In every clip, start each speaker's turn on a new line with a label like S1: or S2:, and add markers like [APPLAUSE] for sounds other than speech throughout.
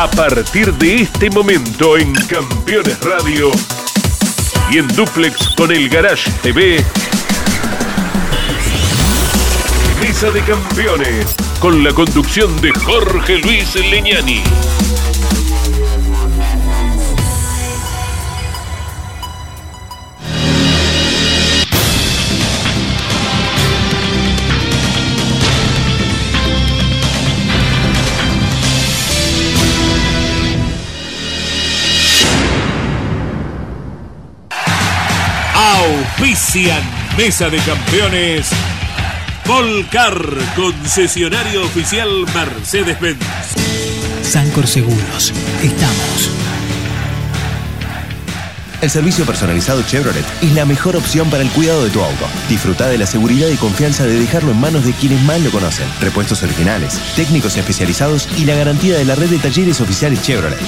S1: A partir de este momento en Campeones Radio y en Duplex con el Garage TV. Mesa de Campeones con la conducción de Jorge Luis Leñani. Auspician Mesa de Campeones. Volcar, concesionario oficial Mercedes-Benz.
S2: Sancor Seguros. Estamos.
S3: El servicio personalizado Chevrolet es la mejor opción para el cuidado de tu auto. Disfruta de la seguridad y confianza de dejarlo en manos de quienes más lo conocen. Repuestos originales, técnicos especializados y la garantía de la red de talleres oficiales Chevrolet.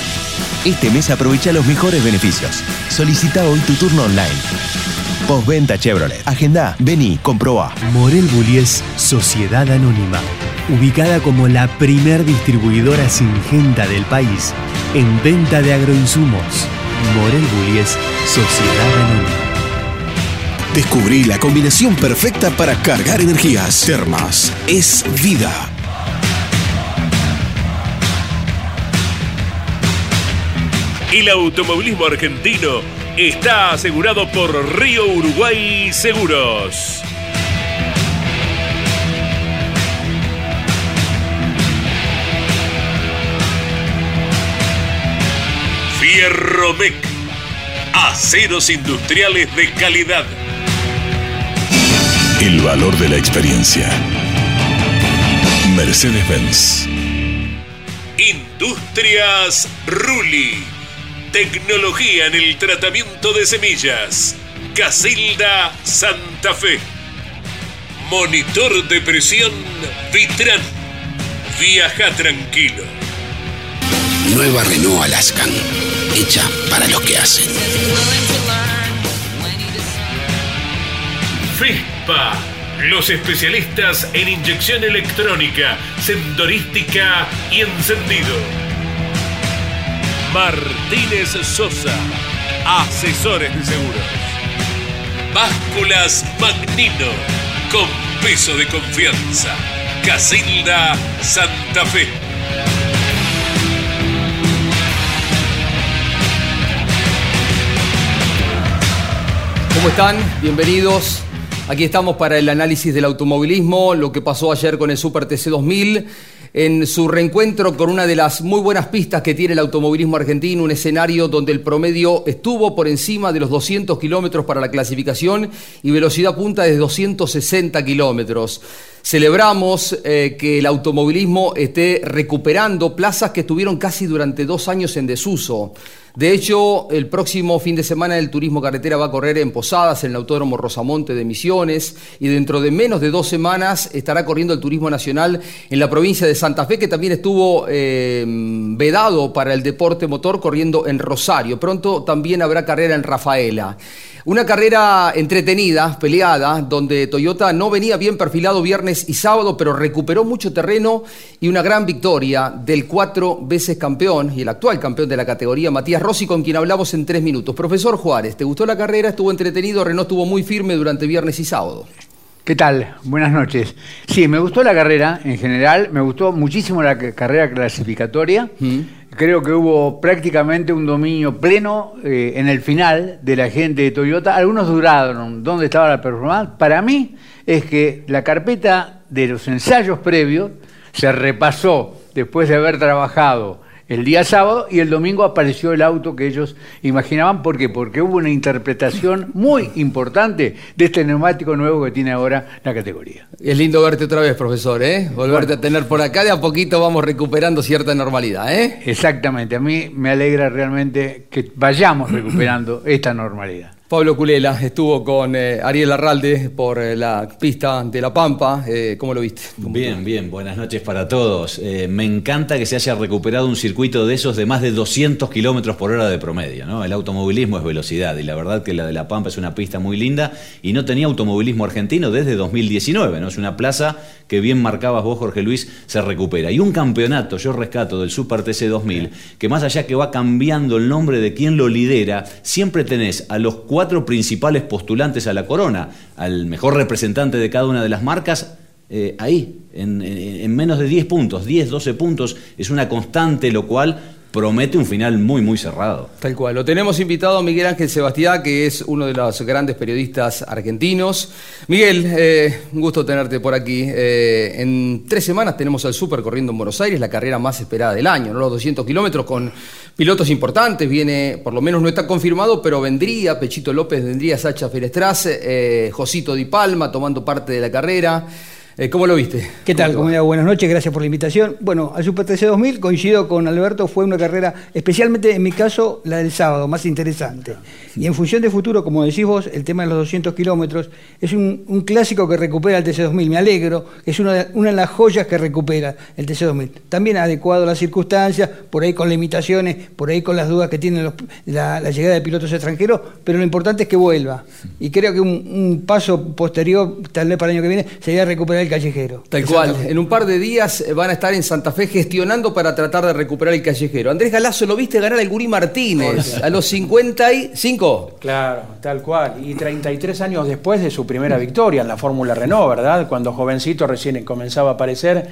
S3: Este mes aprovecha los mejores beneficios. Solicita hoy tu turno online. Postventa Chevrolet. Agenda, vení, comproba.
S2: Morel Bullies Sociedad Anónima. Ubicada como la primer distribuidora singenta del país en venta de agroinsumos. Morel Bullies Sociedad Anónima.
S4: Descubrí la combinación perfecta para cargar energías. Termas es vida.
S1: El automovilismo argentino está asegurado por Río Uruguay Seguros. Fierromec. Aceros industriales de calidad.
S4: El valor de la experiencia. Mercedes-Benz.
S1: Industrias Ruli. Tecnología en el tratamiento de semillas. Casilda Santa Fe. Monitor de presión Vitran. Viaja tranquilo.
S5: Nueva Renault Alaskan, hecha para los que hacen.
S1: FISPA, los especialistas en inyección electrónica, sendorística y encendido. Martínez Sosa, asesores de seguros. Básculas Magnino, con peso de confianza. Casilda Santa Fe.
S6: ¿Cómo están? Bienvenidos. Aquí estamos para el análisis del automovilismo, lo que pasó ayer con el Super TC 2000, en su reencuentro con una de las muy buenas pistas que tiene el automovilismo argentino, un escenario donde el promedio estuvo por encima de los 200 kilómetros para la clasificación y velocidad punta de 260 kilómetros. Celebramos eh, que el automovilismo esté recuperando plazas que estuvieron casi durante dos años en desuso. De hecho, el próximo fin de semana el turismo carretera va a correr en Posadas, en el Autódromo Rosamonte de Misiones, y dentro de menos de dos semanas estará corriendo el turismo nacional en la provincia de Santa Fe, que también estuvo eh, vedado para el deporte motor corriendo en Rosario. Pronto también habrá carrera en Rafaela. Una carrera entretenida, peleada, donde Toyota no venía bien perfilado viernes y sábado, pero recuperó mucho terreno y una gran victoria del cuatro veces campeón y el actual campeón de la categoría, Matías Rossi, con quien hablamos en tres minutos. Profesor Juárez, ¿te gustó la carrera? ¿Estuvo entretenido? Renault estuvo muy firme durante viernes y sábado.
S7: ¿Qué tal? Buenas noches. Sí, me gustó la carrera en general, me gustó muchísimo la carrera clasificatoria. Creo que hubo prácticamente un dominio pleno eh, en el final de la gente de Toyota. Algunos duraron. ¿Dónde estaba la performance? Para mí es que la carpeta de los ensayos previos se repasó después de haber trabajado el día sábado y el domingo apareció el auto que ellos imaginaban. ¿Por qué? Porque hubo una interpretación muy importante de este neumático nuevo que tiene ahora la categoría.
S6: Es lindo verte otra vez, profesor, ¿eh? Volverte a tener por acá, de a poquito vamos recuperando cierta normalidad, ¿eh?
S7: Exactamente, a mí me alegra realmente que vayamos recuperando esta normalidad.
S6: Pablo Culela estuvo con eh, Ariel Arralde por eh, la pista de La Pampa. Eh, ¿Cómo lo viste?
S8: Bien, bien. Buenas noches para todos. me encanta que se haya recuperado un circuito de esos de más de 200 kilómetros por hora de promedio. ¿no? El automovilismo es velocidad y la verdad que la de La Pampa es una pista muy linda y no tenía automovilismo argentino desde 2019. ¿no? Es una plaza que bien marcabas vos, Jorge Luis, se recupera. Y un campeonato, yo rescato del Super TC 2000, que más allá que va cambiando el nombre de quien lo lidera, siempre tenés a los cuatro cuatro principales postulantes a la corona, al mejor representante de cada una de las marcas, eh, ahí, en, en, menos de 10 puntos, 10, 12 puntos, es una constante, lo cual promete un final muy, muy cerrado.
S6: Tal cual. Lo tenemos invitado Miguel Ángel Sebastián, que es uno de los grandes periodistas argentinos. Miguel, eh, un gusto tenerte por aquí. Eh, en tres semanas tenemos al Super corriendo en Buenos Aires, la carrera más esperada del año, ¿no? los 200 kilómetros con pilotos importantes. Viene, por lo menos no está confirmado, pero vendría Pechito López, vendría Sacha Ferestraz, eh, Josito Di Palma tomando parte de la carrera. Eh, ¿Cómo lo viste?
S9: ¿Qué tal, comunidad? Buenas noches, gracias por la invitación. Bueno, al Super TC 2000 coincido con Alberto, fue una carrera, especialmente en mi caso, la del sábado, más interesante. Y en función de futuro, como decís vos, el tema de los 200 kilómetros es un, clásico que recupera el TC 2000. Me alegro, es una de, una de las joyas que recupera el TC 2000. También adecuado a las circunstancias, por ahí con limitaciones, por ahí con las dudas que tienen la, llegada de pilotos extranjeros, pero lo importante es que vuelva. Y creo que un, un paso posterior, tal vez para el año que viene, sería recuperar el callejero.
S6: Tal cual. En un par de días eh, van a estar en Santa Fe gestionando para tratar de recuperar el callejero. Andrés Galazo, ¿lo viste ganar al Gurí Martínez a los 55?
S10: Claro, tal cual. Y 33 años después de su primera victoria en la Fórmula Renault, ¿verdad? Cuando jovencito recién comenzaba a aparecer.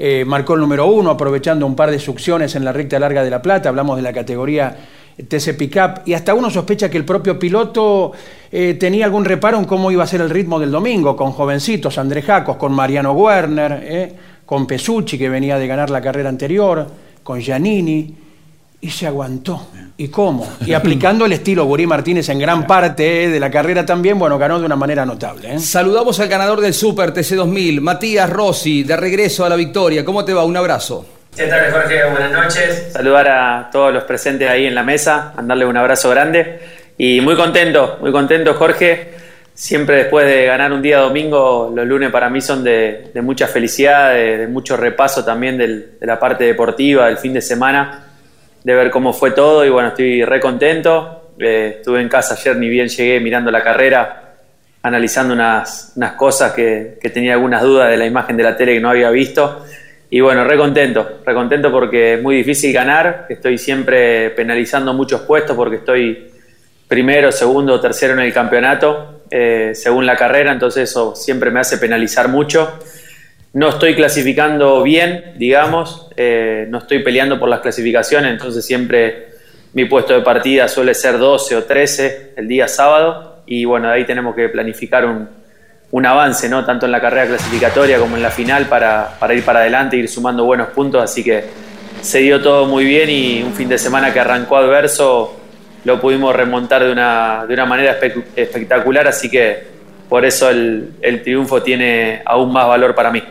S10: Eh, marcó el número uno, aprovechando un par de succiones en la recta larga de La Plata. Hablamos de la categoría TC Pickup, y hasta uno sospecha que el propio piloto eh, tenía algún reparo en cómo iba a ser el ritmo del domingo, con jovencitos, André Jacos, con Mariano Werner, eh, con Pesucci, que venía de ganar la carrera anterior, con Giannini, y se aguantó. ¿Y cómo? Y aplicando el estilo Gurí Martínez en gran parte eh, de la carrera también, bueno, ganó de una manera notable.
S6: Saludamos al ganador del Super TC2000, Matías Rossi, de regreso a la victoria. ¿Cómo te va? Un abrazo.
S11: ¿Qué tal, Jorge? Buenas noches. Saludar a todos los presentes ahí en la mesa, mandarle un abrazo grande. Y muy contento, muy contento, Jorge. Siempre después de ganar un día domingo, los lunes para mí son de, mucha felicidad, de, mucho repaso también de la parte deportiva, del fin de semana, de ver cómo fue todo. Y bueno, estoy re contento. Eh, estuve en casa ayer, ni bien llegué mirando la carrera, analizando unas, cosas que tenía algunas dudas de la imagen de la tele que no había visto y bueno, re contento, re contento porque es muy difícil ganar, estoy siempre penalizando muchos puestos porque estoy primero, segundo tercero en el campeonato, eh, según la carrera, entonces eso siempre me hace penalizar mucho. No estoy clasificando bien, digamos, eh, no estoy peleando por las clasificaciones, entonces siempre mi puesto de partida suele ser 12 o 13 el día sábado y bueno, de ahí tenemos que planificar un, un avance, ¿no? tanto en la carrera clasificatoria como en la final, para, ir para adelante ir sumando buenos puntos. Así que se dio todo muy bien y un fin de semana que arrancó adverso lo pudimos remontar de una, de una manera espectacular. Así que por eso el, el triunfo tiene aún más valor para mí.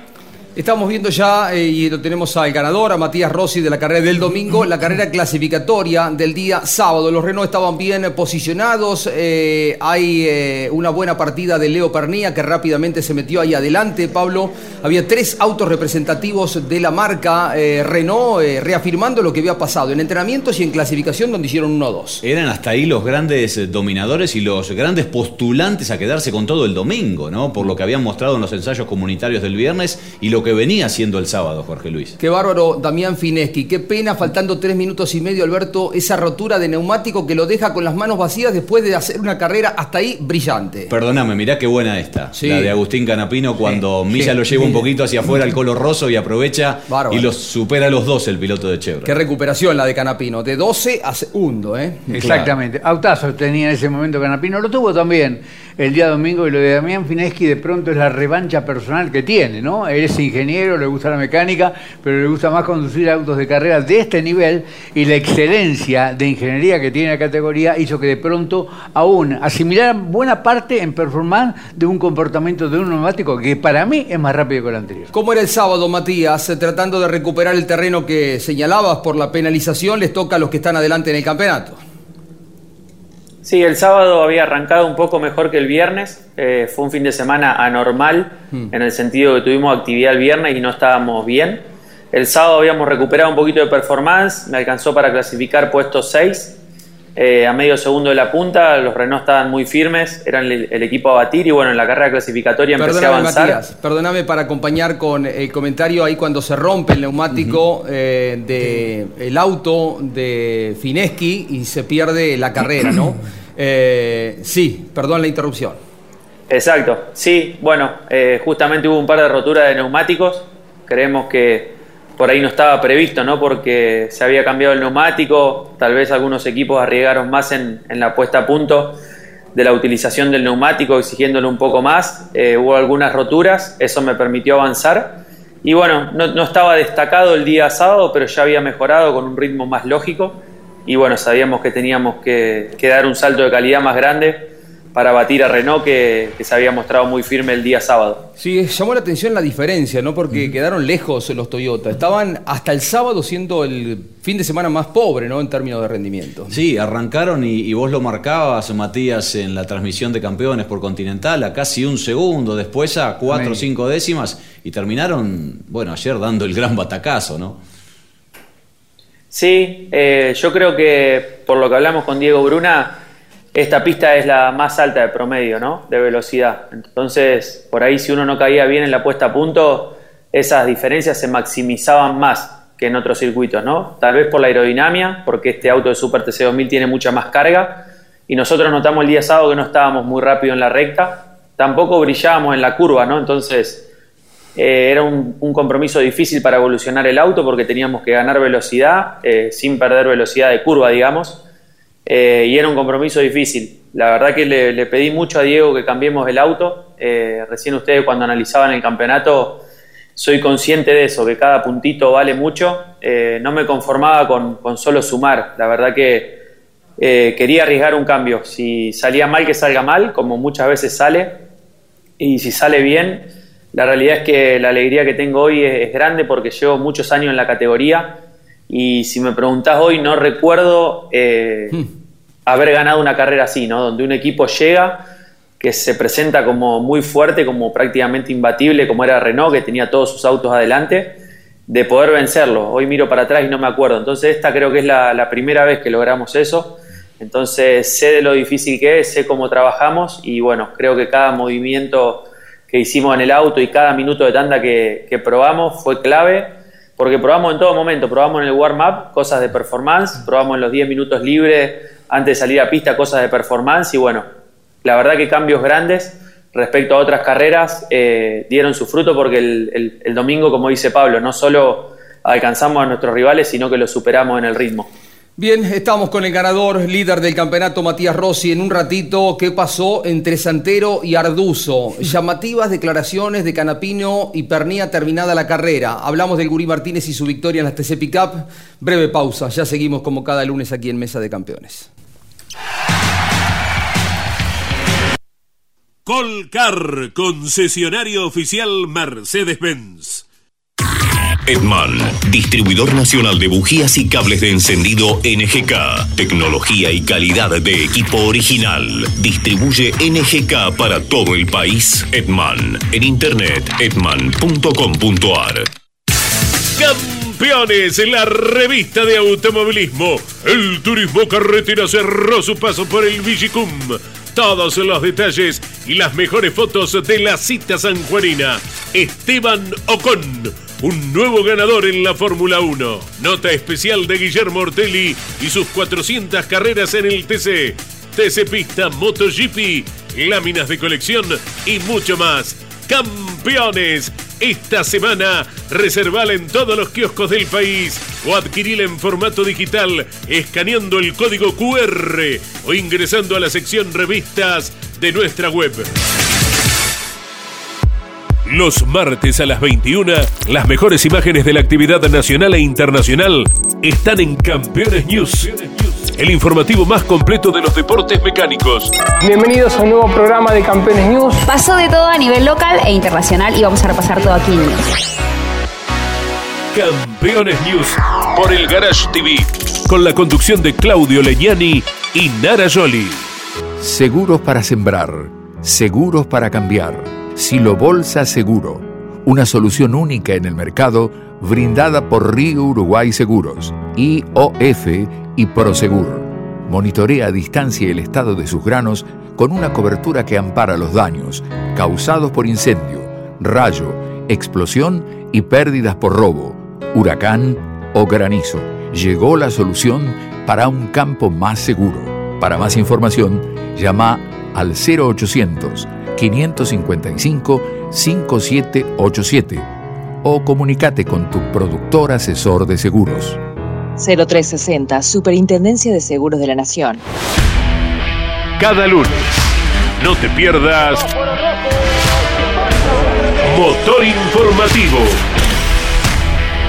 S6: Estamos viendo ya, eh, y lo tenemos al ganador, a Matías Rossi de la carrera del domingo, la carrera clasificatoria del día sábado. Los Renault estaban bien posicionados, eh, hay eh, una buena partida de Leo Pernía que rápidamente se metió ahí adelante, Pablo. Había tres autos representativos de la marca Renault reafirmando lo que había pasado en entrenamientos y en clasificación donde hicieron 1-2.
S8: Eran hasta ahí los grandes dominadores y los grandes postulantes a quedarse con todo el domingo, ¿no? Por lo que habían mostrado en los ensayos comunitarios del viernes y lo que que venía siendo el sábado, Jorge Luis.
S6: Qué bárbaro, Damián Fineschi. Qué pena, faltando tres minutos y medio, Alberto, esa rotura de neumático que lo deja con las manos vacías después de hacer una carrera hasta ahí brillante.
S8: Perdóname, mirá qué buena esta. La de Agustín Canapino cuando Milla lo lleva un poquito hacia afuera al color roso y aprovecha y los supera a los dos el piloto de Chevrolet.
S6: Qué recuperación la de Canapino, de 12 a segundo, ¿eh?
S7: Exactamente. Autazo tenía en ese momento Canapino, lo tuvo también el día domingo y lo de Damián Fineschi de pronto es la revancha personal que tiene, ¿no? Él es ingeniero, le gusta la mecánica, pero le gusta más conducir autos de carrera de este nivel y la excelencia de ingeniería que tiene la categoría hizo que de pronto aún asimilara buena parte en performance de un comportamiento de un neumático que para mí es más rápido que el anterior.
S6: ¿Cómo era el sábado, Matías? Tratando de recuperar el terreno que señalabas por la penalización, les toca a los que están adelante en el campeonato.
S11: Sí, el sábado había arrancado un poco mejor que el viernes. Eh, fue un fin de semana anormal
S6: Hmm.
S11: en el sentido que tuvimos actividad el viernes y no estábamos bien. El sábado habíamos recuperado un poquito de performance, me alcanzó para clasificar puesto 6. Eh, a medio segundo de la punta, los Renault estaban muy firmes, eran el, el equipo a batir y bueno, en la carrera clasificatoria empecé a avanzar.
S6: Matías, perdóname para acompañar con el comentario ahí cuando se rompe el neumático eh, de el auto de Fineschi y se pierde la carrera, ¿no? [CLEARS THROAT] Eh, sí, perdón la interrupción.
S11: Exacto, sí, bueno, eh, justamente hubo un par de roturas de neumáticos, creemos que por ahí no estaba previsto, ¿no? Porque se había cambiado el neumático, tal vez algunos equipos arriesgaron más en, la puesta a punto de la utilización del neumático, exigiéndolo un poco más, Eh, hubo algunas roturas, eso me permitió avanzar. Y bueno, no, estaba destacado el día sábado, pero ya había mejorado con un ritmo más lógico. Y bueno, sabíamos que teníamos que dar un salto de calidad más grande para batir a Renault que, que se había mostrado muy firme el día sábado.
S6: Sí, llamó la atención la diferencia, ¿no? Porque quedaron lejos los Toyota. Estaban hasta el sábado siendo el fin de semana más pobre, ¿no? En términos de rendimiento.
S8: Sí, arrancaron y, y vos lo marcabas, Matías, en la transmisión de campeones por Continental, a casi un segundo, después a cuatro o cinco décimas, y terminaron, bueno, ayer dando el gran batacazo, ¿no?
S11: Sí, eh, yo creo que por lo que hablamos con Diego Bruna, esta pista es la más alta de promedio, ¿no? De velocidad. Entonces, por ahí si uno no caía bien en la puesta a punto, esas diferencias se maximizaban más que en otros circuitos, ¿no? Tal vez por la aerodinámica, porque este auto de Super TC 2000 tiene mucha más carga, y nosotros notamos el día sábado que no estábamos muy rápido en la recta, tampoco brillábamos en la curva, ¿no? Entonces, eh, era un, un compromiso difícil para evolucionar el auto porque teníamos que ganar velocidad eh, sin perder velocidad de curva, digamos. Eh, y era un compromiso difícil. La verdad que le, pedí mucho a Diego que cambiemos el auto. Eh, recién ustedes cuando analizaban el campeonato, soy consciente de eso, que cada puntito vale mucho. Eh, no me conformaba con, con solo sumar. La verdad que quería arriesgar un cambio. Si salía mal, que salga mal, como muchas veces sale. Y si sale bien, la realidad es que la alegría que tengo hoy es, es grande porque llevo muchos años en la categoría. Y si me preguntás hoy, no recuerdo eh, haber ganado una carrera así, ¿no? Donde un equipo llega, que se presenta como muy fuerte, como prácticamente imbatible, como era Renault, que tenía todos sus autos adelante, de poder vencerlo. Hoy miro para atrás y no me acuerdo. Entonces esta creo que es la, la primera vez que logramos eso. Entonces sé de lo difícil que es, sé cómo trabajamos y bueno, creo que cada movimiento que hicimos en el auto y cada minuto de tanda que, que probamos fue clave, porque probamos en todo momento, probamos en el warm-up cosas de performance, probamos en los 10 minutos libres antes de salir a pista cosas de performance y bueno, la verdad que cambios grandes respecto a otras carreras eh, dieron su fruto porque el, el- el domingo, como dice Pablo, no solo alcanzamos a nuestros rivales, sino que los superamos en el ritmo.
S6: Bien, estamos con el ganador, líder del campeonato, Matías Rossi. En un ratito, ¿qué pasó entre Santero y Arduzo? [LAUGHS] Llamativas declaraciones de Canapino y Pernía terminada la carrera. Hablamos del Gurí Martínez y su victoria en las TC Pickup. Breve pausa, ya seguimos como cada lunes aquí en Mesa de Campeones.
S1: Colcar, concesionario oficial Mercedes-Benz.
S12: Edman, distribuidor nacional de bujías y cables de encendido NGK. Tecnología y calidad de equipo original. Distribuye NGK para todo el país. Edman. En internet, edman.com.ar.
S1: Campeones, la revista de automovilismo. El turismo carretera cerró su paso por el Vigicum. Todos los detalles y las mejores fotos de la cita sanjuanina. Esteban Ocon, un nuevo ganador en la Fórmula 1. Nota especial de Guillermo Ortelli y sus 400 carreras en el TC. TC Pista MotoGP, láminas de colección y mucho más. Campeones, esta semana reservala en todos los kioscos del país o adquirila en formato digital escaneando el código QR o ingresando a la sección revistas de nuestra web. Los martes a las 21, las mejores imágenes de la actividad nacional e internacional están en Campeones News, el informativo más completo de los deportes mecánicos.
S13: Bienvenidos a un nuevo programa de Campeones News.
S14: Pasó de todo a nivel local e internacional y vamos a repasar todo aquí en News.
S1: Campeones News por el Garage TV, con la conducción de Claudio Leñani y Nara Joli.
S15: Seguros para sembrar, seguros para cambiar. Silo Bolsa Seguro, una solución única en el mercado brindada por Río Uruguay Seguros, IOF y Prosegur. Monitorea a distancia el estado de sus granos con una cobertura que ampara los daños causados por incendio, rayo, explosión y pérdidas por robo, huracán o granizo. Llegó la solución para un campo más seguro. Para más información, llama al 0800 555 5787 o comunícate con tu productor asesor de seguros.
S16: 0360, Superintendencia de Seguros de la Nación.
S1: Cada lunes, no te pierdas Motor Informativo.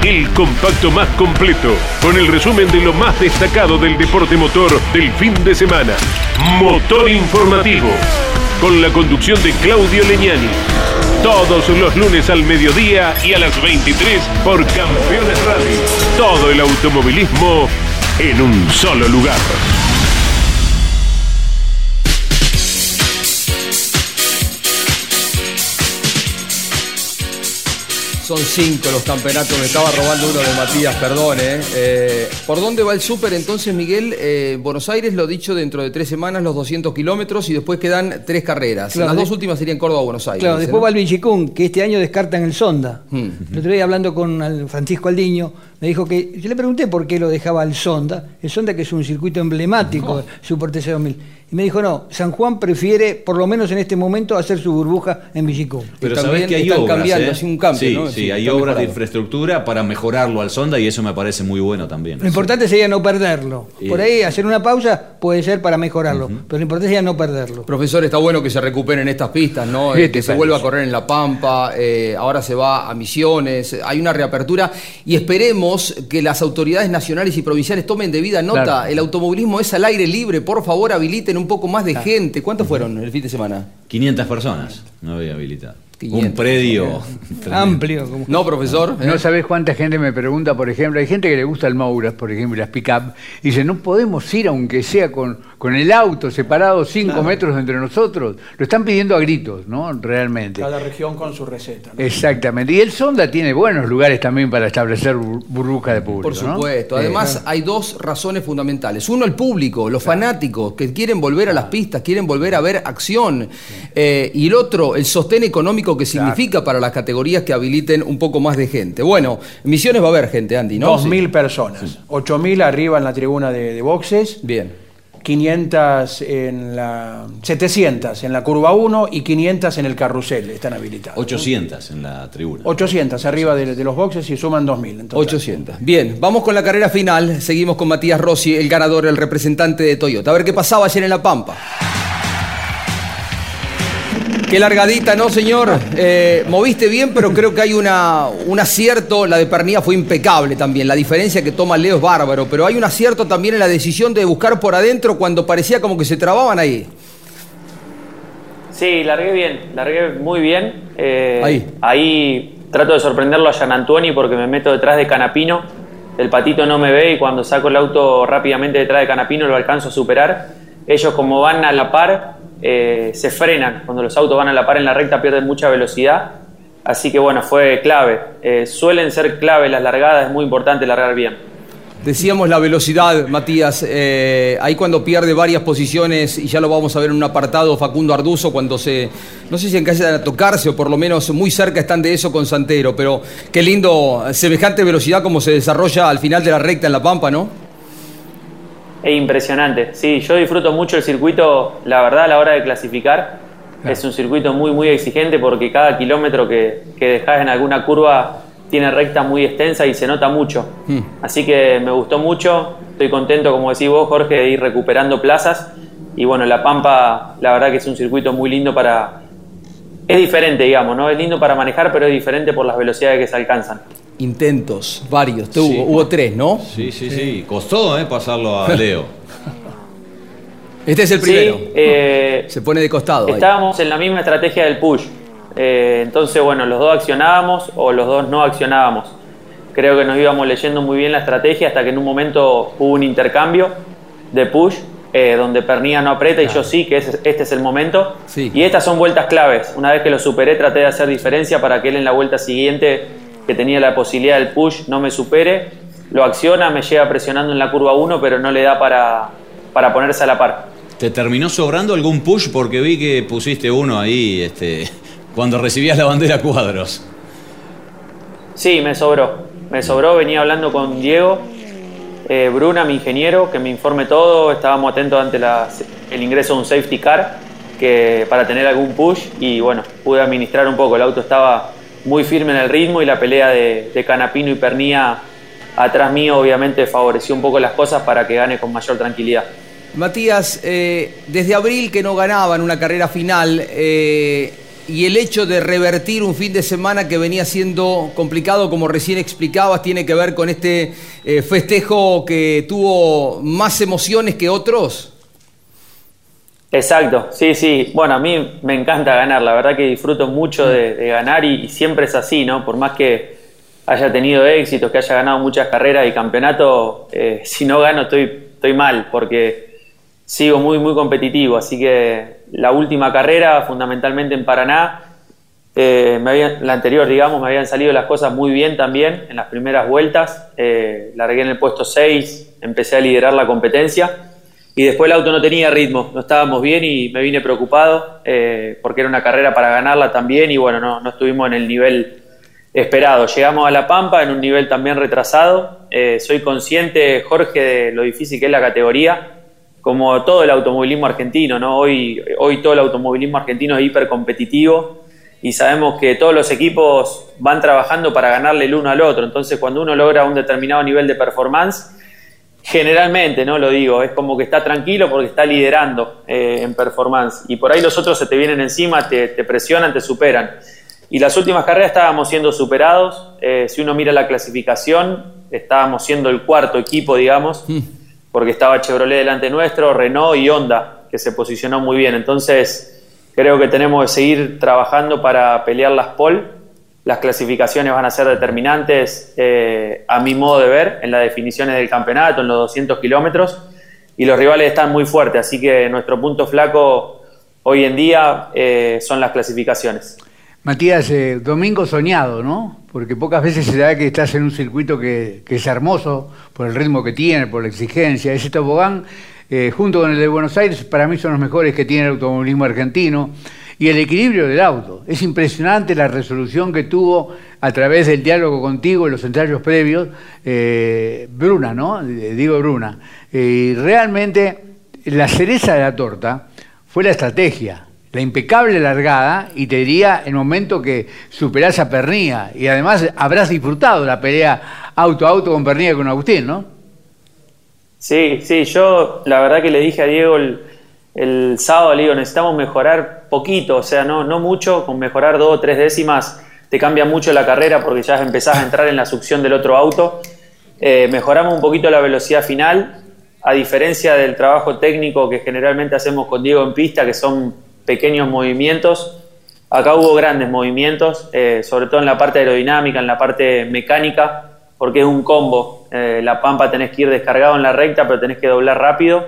S1: El compacto más completo, con el resumen de lo más destacado del deporte motor del fin de semana. Motor Informativo, con la conducción de Claudio Leñani. Todos los lunes al mediodía y a las 23 por Campeones Radio. Todo el automovilismo en un solo lugar.
S6: Son cinco los campeonatos. Me estaba robando uno de Matías, perdón. ¿eh? Eh, por dónde va el súper entonces, Miguel? Eh, Buenos Aires, lo dicho, dentro de tres semanas, los 200 kilómetros y después quedan tres carreras.
S9: Claro,
S6: Las
S9: de-
S6: dos últimas serían Córdoba-Buenos Aires.
S9: Claro, después
S6: ¿no?
S9: va el Villicún, que este año descartan el Sonda.
S6: Hmm.
S9: El otro día hablando con Francisco Aldiño, me dijo que. Yo le pregunté por qué lo dejaba el Sonda. El Sonda, que es un circuito emblemático, Super TC 2000. Y me dijo, no, San Juan prefiere, por lo menos en este momento, hacer su burbuja en Villicún.
S8: Pero sabés
S6: también
S8: que hay
S6: están
S8: obras,
S6: cambiando,
S8: ¿eh?
S6: así un cambio,
S8: sí,
S6: ¿no?
S8: Sí,
S6: Sí,
S8: hay obras de infraestructura para mejorarlo al Sonda y eso me parece muy bueno también.
S9: Lo importante sería no perderlo.
S8: Y-
S9: Por ahí hacer una pausa puede ser para mejorarlo, pero lo importante sería no perderlo.
S6: Profesor, está bueno que se recuperen estas pistas, ¿no?
S9: Sí,
S6: Eh, que se vuelva a correr en La Pampa, eh, ahora se va a Misiones, hay una reapertura y esperemos que las autoridades nacionales y provinciales tomen debida nota.
S8: Claro.
S6: El automovilismo es al aire libre, por favor habiliten un poco más de gente. ¿Cuántos fueron el fin de semana?
S8: 500 personas no había habilitado.
S6: 500,
S8: Un predio
S9: amplio.
S6: No, profesor.
S7: No
S6: ¿eh?
S7: sabés cuánta gente me pregunta, por ejemplo, hay gente que le gusta el Mouras, por ejemplo, y las pick-up, y dice, no podemos ir aunque sea con, con el auto separado 5 metros entre nosotros. Lo están pidiendo a gritos, ¿no? Realmente.
S10: Cada región con su receta. ¿no?
S7: Exactamente. Y el Sonda tiene buenos lugares también para establecer bur- burbujas de público.
S6: Por supuesto.
S7: Sí.
S6: Además, hay dos razones fundamentales. Uno, el público, los fanáticos que quieren volver a las pistas, quieren volver a ver acción. Eh, y el otro, el sostén económico que significa para las categorías que habiliten un poco más de gente. Bueno, en Misiones va a haber gente, Andy, ¿no?
S10: 2.000 personas. 8.000 arriba en la tribuna de, de boxes.
S6: Bien.
S10: 500 en la. 700 en la curva 1 y 500 en el carrusel están habilitados.
S8: 800 en la tribuna.
S10: 800 arriba de, de los boxes y suman 2.000. en total.
S6: 800. Bien, vamos con la carrera final. Seguimos con Matías Rossi, el ganador, el representante de Toyota. A ver qué pasaba ayer en La Pampa. Qué largadita, ¿no, señor? Eh, moviste bien, pero creo que hay una, un acierto. La de Pernía fue impecable también. La diferencia que toma Leo es bárbaro, pero hay un acierto también en la decisión de buscar por adentro cuando parecía como que se trababan ahí.
S11: Sí, largué bien, largué muy bien. Eh,
S6: Ahí.
S11: ahí trato de sorprenderlo a Gian Antuoni porque me meto detrás de Canapino. El patito no me ve y cuando saco el auto rápidamente detrás de Canapino lo alcanzo a superar. Ellos como van a la par, eh, se frenan. Cuando los autos van a la par en la recta pierden mucha velocidad. Así que bueno, fue clave. Eh, suelen ser clave las largadas, es muy importante largar bien.
S6: Decíamos la velocidad, Matías. eh, ahí cuando pierde varias posiciones, y ya lo vamos a ver en un apartado, Facundo Arduzo, cuando se. No sé si encajan a tocarse, o por lo menos muy cerca están de eso con Santero, pero qué lindo, semejante velocidad como se desarrolla al final de la recta en La Pampa, ¿no?
S11: Es impresionante. Sí, yo disfruto mucho el circuito, la verdad, a la hora de clasificar. Es un circuito muy, muy exigente porque cada kilómetro que, que dejas en alguna curva tiene recta muy extensa y se nota mucho. Así que me gustó mucho. Estoy contento, como decís vos, Jorge, de ir recuperando plazas. Y bueno, La Pampa, la verdad que es un circuito muy lindo para. Es diferente, digamos, ¿no? Es lindo para manejar, pero es diferente por las velocidades que se alcanzan.
S6: Intentos, varios. Tuvo,
S8: Sí.
S6: Hubo tres, ¿no?
S8: Sí, sí, sí. Costó, ¿eh? Pasarlo a [LAUGHS] Leo.
S6: Este es el primero.
S11: Sí, eh,
S6: Se pone de costado. ahí.
S11: Estábamos en la misma estrategia del push. Eh, entonces, bueno, los dos accionábamos o los dos no accionábamos. Creo que nos íbamos leyendo muy bien la estrategia hasta que en un momento hubo un intercambio de push eh, donde Pernilla no aprieta y yo sí, que este es el momento. Y estas son vueltas claves. Una vez que lo superé, traté de hacer diferencia para que él en la vuelta siguiente, que tenía la posibilidad del push, no me supere. Lo acciona, me llega presionando en la curva 1, pero no le da para, para ponerse a la par.
S8: ¿Te terminó sobrando algún push? Porque vi que pusiste uno ahí este, cuando recibías la bandera cuadros.
S11: Sí, me sobró. Me sobró, venía hablando con Diego eh, Bruna, mi ingeniero, que me informe todo. Estábamos atentos ante el ingreso de un safety car que, para tener algún push y bueno, pude administrar un poco. El auto estaba muy firme en el ritmo y la pelea de, Canapino y Pernía atrás mío obviamente favoreció un poco las cosas para que gane con mayor tranquilidad.
S6: Matías, eh, desde abril que no ganaban una carrera final, eh, y el hecho de revertir un fin de semana que venía siendo complicado, como recién explicabas, tiene que ver con este eh, festejo que tuvo más emociones que otros.
S11: Exacto, sí, sí. Bueno, a mí me encanta ganar, la verdad que disfruto mucho de, ganar y, siempre es así, ¿no? Por más que haya tenido éxitos, que haya ganado muchas carreras y campeonato, eh, [LAUGHS] si no gano estoy, estoy mal, porque sigo muy, muy competitivo, así que la última carrera, fundamentalmente en Paraná, eh, me la anterior, digamos, me habían salido las cosas muy bien también en las primeras vueltas. Eh, largué en el puesto 6, empecé a liderar la competencia y después el auto no tenía ritmo, no estábamos bien y me vine preocupado eh, porque era una carrera para ganarla también y bueno, no, no estuvimos en el nivel esperado. Llegamos a La Pampa en un nivel también retrasado. Eh, soy consciente, Jorge, de lo difícil que es la categoría como todo el automovilismo argentino, ¿no? Hoy, hoy todo el automovilismo argentino es hiper competitivo y sabemos que todos los equipos van trabajando para ganarle el uno al otro. Entonces, cuando uno logra un determinado nivel de performance, generalmente, no lo digo, es como que está tranquilo porque está liderando eh, en performance. Y por ahí los otros se te vienen encima, te, presionan, te superan. Y las últimas carreras estábamos siendo superados. Eh, si uno mira la clasificación, estábamos siendo el cuarto equipo, digamos. Hmm porque estaba Chevrolet delante nuestro, Renault y Honda, que se posicionó muy bien. Entonces, creo que tenemos que seguir trabajando para pelear las pole. Las clasificaciones van a ser determinantes, eh, a mi modo de ver, en las definiciones del campeonato, en los 200 kilómetros, y los rivales están muy fuertes, así que nuestro punto flaco hoy en día eh, son las clasificaciones.
S7: Matías, eh, domingo soñado, ¿no? Porque pocas veces se da que estás en un circuito que, es hermoso por el ritmo que tiene, por la exigencia. Ese tobogán, junto con el de Buenos Aires, para mí son los mejores que tiene el automovilismo argentino. Y el equilibrio del auto. Es impresionante la resolución que tuvo a través del diálogo contigo en los ensayos previos, eh, Bruna, ¿no? Digo Bruna. Y realmente la cereza de la torta fue la estrategia la impecable largada y te diría el momento que superás a Pernía y además habrás disfrutado la pelea auto a auto con Pernía y con Agustín, ¿no?
S11: Sí, sí, yo la verdad que le dije a Diego el, sábado, le digo, necesitamos mejorar poquito, o sea, no, no mucho, con mejorar dos o tres décimas te cambia mucho la carrera porque ya empezás a entrar en la succión del otro auto. Eh, mejoramos un poquito la velocidad final, a diferencia del trabajo técnico que generalmente hacemos con Diego en pista, que son pequeños movimientos. Acá hubo grandes movimientos, eh, sobre todo en la parte aerodinámica, en la parte mecánica, porque es un combo. Eh, la pampa tenés que ir descargado en la recta, pero tenés que doblar rápido.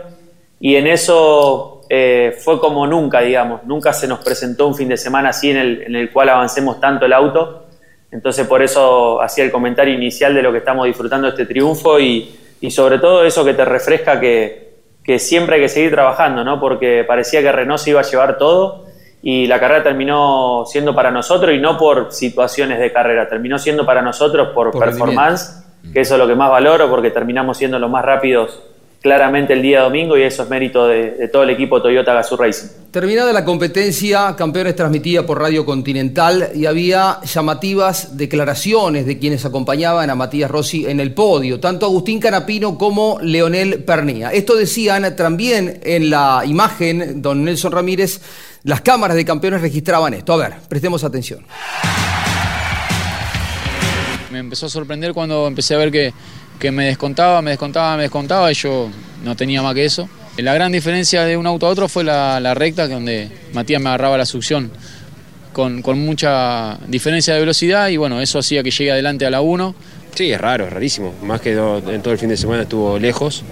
S11: Y en eso eh, fue como nunca, digamos. Nunca se nos presentó un fin de semana así en el, en el cual avancemos tanto el auto. Entonces por eso hacía el comentario inicial de lo que estamos disfrutando este triunfo y, y sobre todo eso que te refresca que, que siempre hay que seguir trabajando, ¿no? Porque parecía que Renault se iba a llevar todo y la carrera terminó siendo para nosotros y no por situaciones de carrera, terminó siendo para nosotros por, performance, que eso es lo que más valoro porque terminamos siendo los más rápidos claramente el día domingo y eso es mérito de, todo el equipo Toyota Gazoo Racing.
S6: Terminada la competencia, Campeones transmitida por Radio Continental y había llamativas declaraciones de quienes acompañaban a Matías Rossi en el podio, tanto Agustín Canapino como Leonel Pernía. Esto decían también en la imagen, don Nelson Ramírez, las cámaras de campeones registraban esto. A ver, prestemos atención.
S17: Me empezó a sorprender cuando empecé a ver que que me descontaba, me descontaba, me descontaba y yo no tenía más que eso. La gran diferencia de un auto a otro fue la, recta, donde Matías me agarraba la succión con, mucha diferencia de velocidad y bueno, eso hacía que llegue adelante a la 1.
S18: Sí, es raro, es rarísimo. Más que todo el fin de semana estuvo lejos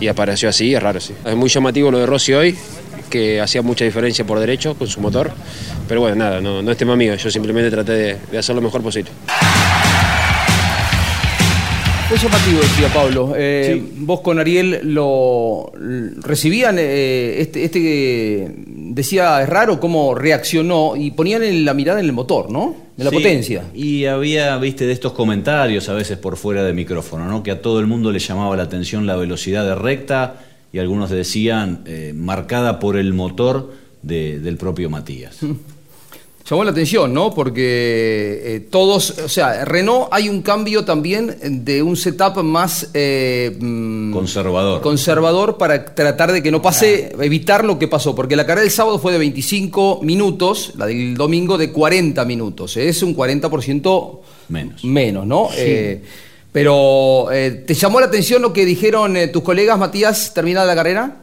S18: y apareció así, es raro, sí. Es muy llamativo lo de Rossi hoy, que hacía mucha diferencia por derecho con su motor, pero bueno, nada, no, no es tema mío, yo simplemente traté de hacer lo mejor posible.
S6: Fue llamativo, decía Pablo. Eh, Vos con Ariel lo recibían, eh, este, este decía, es raro cómo reaccionó y ponían en la mirada en el motor, ¿no? De la
S8: Sí,
S6: potencia.
S8: Y había, viste, de estos comentarios a veces por fuera de micrófono, ¿no? Que a todo el mundo le llamaba la atención la velocidad de recta y algunos decían eh, marcada por el motor de- del propio Matías. [LAUGHS]
S6: Llamó la atención, ¿no? Porque eh, todos, o sea, Renault hay un cambio también de un setup más eh, mm,
S8: Conservador.
S6: conservador para tratar de que no pase, evitar lo que pasó, porque la carrera del sábado fue de 25 minutos, la del domingo de 40 minutos, es un 40%
S8: menos,
S6: menos ¿no?
S11: Sí.
S6: Eh, pero, eh, ¿te llamó la atención lo que dijeron eh, tus colegas, Matías, terminada la carrera?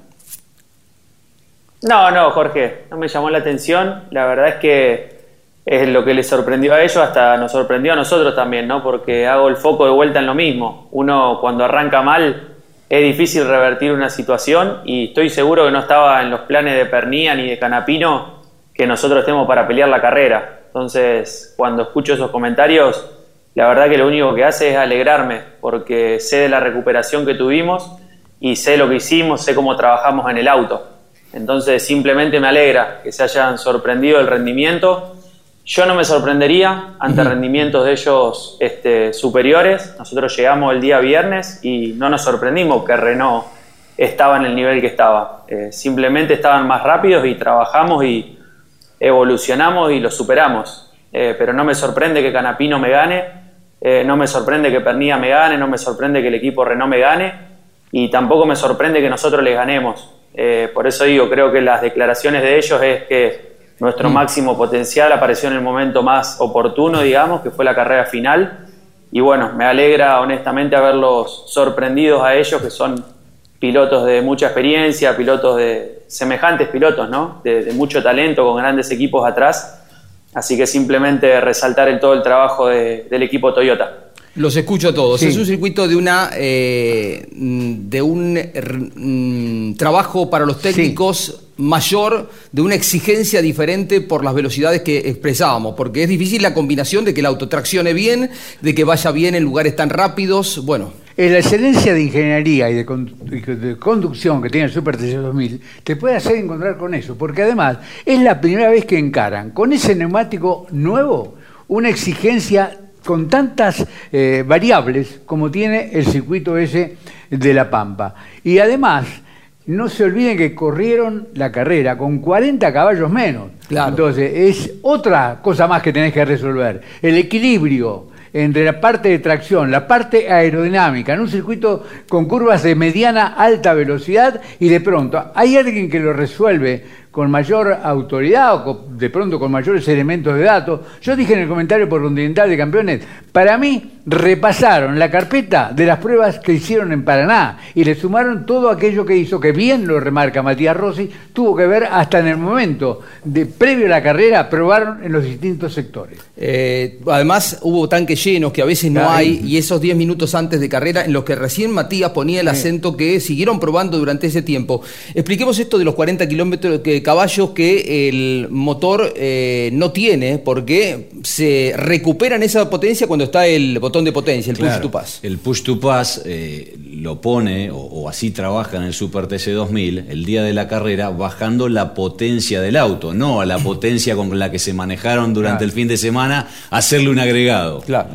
S11: No, no, Jorge, no me llamó la atención. La verdad es que es lo que les sorprendió a ellos, hasta nos sorprendió a nosotros también, ¿no? Porque hago el foco de vuelta en lo mismo. Uno cuando arranca mal es difícil revertir una situación y estoy seguro que no estaba en los planes de Pernía ni de Canapino que nosotros estemos para pelear la carrera. Entonces, cuando escucho esos comentarios, la verdad que lo único que hace es alegrarme, porque sé de la recuperación que tuvimos y sé lo que hicimos, sé cómo trabajamos en el auto. Entonces simplemente me alegra que se hayan sorprendido el rendimiento. Yo no me sorprendería ante rendimientos de ellos este, superiores. Nosotros llegamos el día viernes y no nos sorprendimos que Renault estaba en el nivel que estaba. Eh, simplemente estaban más rápidos y trabajamos y evolucionamos y lo superamos. Eh, pero no me sorprende que Canapino me gane, eh, no me sorprende que Pernilla me gane, no me sorprende que el equipo Renault me gane y tampoco me sorprende que nosotros les ganemos. Por eso digo, creo que las declaraciones de ellos es que nuestro máximo potencial apareció en el momento más oportuno, digamos, que fue la carrera final. Y bueno, me alegra honestamente haberlos sorprendidos a ellos, que son pilotos de mucha experiencia, pilotos de semejantes pilotos, ¿no? De, de mucho talento, con grandes equipos atrás. Así que simplemente resaltar el, todo el trabajo de- del equipo Toyota.
S6: Los escucho a todos.
S11: Sí.
S6: Es un circuito de una eh, mm, de un mm, trabajo para los técnicos mayor, de una exigencia diferente por las velocidades que expresábamos, porque es difícil la combinación de que el auto traccione bien, de que vaya bien en lugares tan rápidos. Bueno,
S7: Eh, La excelencia de ingeniería y de, conducción que tiene el Super TC 2000 te puede hacer encontrar con eso, porque además es la primera vez que encaran con ese neumático nuevo una exigencia con tantas eh, variables como tiene el circuito ese de La Pampa. Y además, no se olviden que corrieron la carrera con 40 caballos menos. Entonces, es otra cosa más que tenés que resolver. El equilibrio entre la parte de tracción, la parte aerodinámica, en un circuito con curvas de mediana alta velocidad y de pronto hay alguien que lo resuelve con mayor autoridad o con- de pronto con mayores elementos de datos. Yo dije en el comentario por Continental de Campeones, para mí repasaron la carpeta de las pruebas que hicieron en Paraná y le sumaron todo aquello que hizo, que bien lo remarca Matías Rossi, tuvo que ver hasta en el momento de previo a la carrera, probaron en los distintos sectores.
S6: Eh, además hubo tanques llenos que a veces no hay y esos 10 minutos antes de carrera en los que recién Matías ponía el acento que siguieron probando durante ese tiempo. Expliquemos esto de los 40 kilómetros que caballos que el motor eh, no tiene porque se recuperan esa potencia cuando está el botón de potencia, el push to pass.
S8: El push to pass eh, lo pone, o, o así trabaja en el Super TC 2000, el día de la carrera, bajando la potencia del auto, no a la [COUGHS] potencia con la que se manejaron durante
S9: Claro.
S8: el fin de semana, hacerle un agregado. Claro.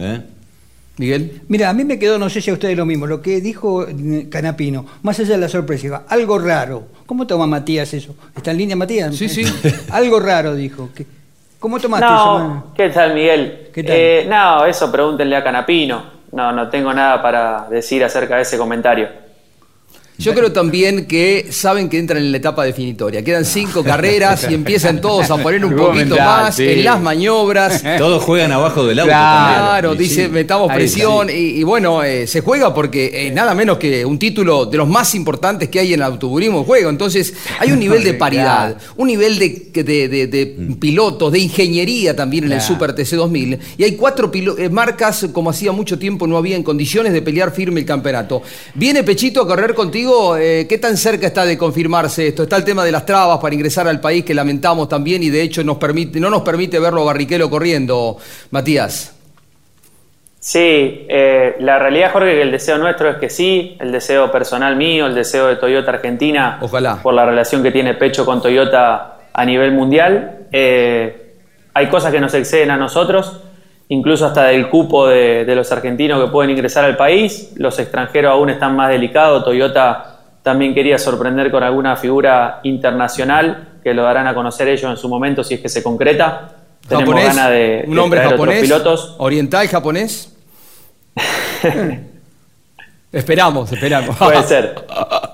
S6: Miguel.
S9: Mira, a mí me quedó, no sé si a ustedes lo mismo, lo que dijo eh, Canapino, más allá de la sorpresa, algo raro. ¿Cómo toma Matías eso? ¿Está en línea Matías?
S6: Sí, sí. [LAUGHS]
S9: algo raro, dijo. ¿Qué- ¿Cómo tomaste eso?
S11: No,
S9: man?
S11: ¿qué tal Miguel?
S9: ¿Qué tal?
S11: Eh, no, eso pregúntenle a Canapino. No, no tengo nada para decir acerca de ese comentario.
S6: Yo creo también que saben que entran en la etapa definitoria. Quedan cinco [LAUGHS] carreras y empiezan todos a poner un poquito
S8: mental,
S6: más
S8: sí.
S6: en las maniobras.
S8: Todos juegan abajo del auto
S6: Claro,
S8: también.
S6: Dice,
S8: sí.
S6: metamos
S8: Ahí
S6: presión. Y, y bueno, eh, se juega porque eh, nada menos que un título de los más importantes que hay en el autoburismo juego. Entonces, hay un nivel de [LAUGHS] paridad, un nivel de, de- de- de pilotos, de ingeniería también en el. Super TC 2000. Y hay cuatro eh, marcas, como hacía mucho tiempo no había en condiciones de pelear firme el campeonato. ¿Viene Pechito a correr contigo Eh, ¿qué tan cerca está de confirmarse esto? Está el tema de las trabas para ingresar al país que lamentamos también y de hecho nos permite, no nos permite verlo a Barrichello corriendo, Matías.
S11: Sí, eh, la realidad, Jorge, que el deseo nuestro es que sí, el deseo personal mío, el deseo de Toyota Argentina,
S6: Ojalá.
S11: por la relación que tiene Pecho con Toyota a nivel mundial. Eh, hay cosas que nos exceden a nosotros, incluso hasta del cupo de, de los argentinos que pueden ingresar al país. Los extranjeros aún están más delicados. Toyota también quería sorprender con alguna figura internacional que lo darán a conocer ellos en su momento si es que se concreta. Tenemos
S6: Japonés,
S11: ganas de,
S6: un hombre japonés,
S11: pilotos.
S6: oriental japonés. [LAUGHS] esperamos, esperamos.
S11: Puede ser. [LAUGHS]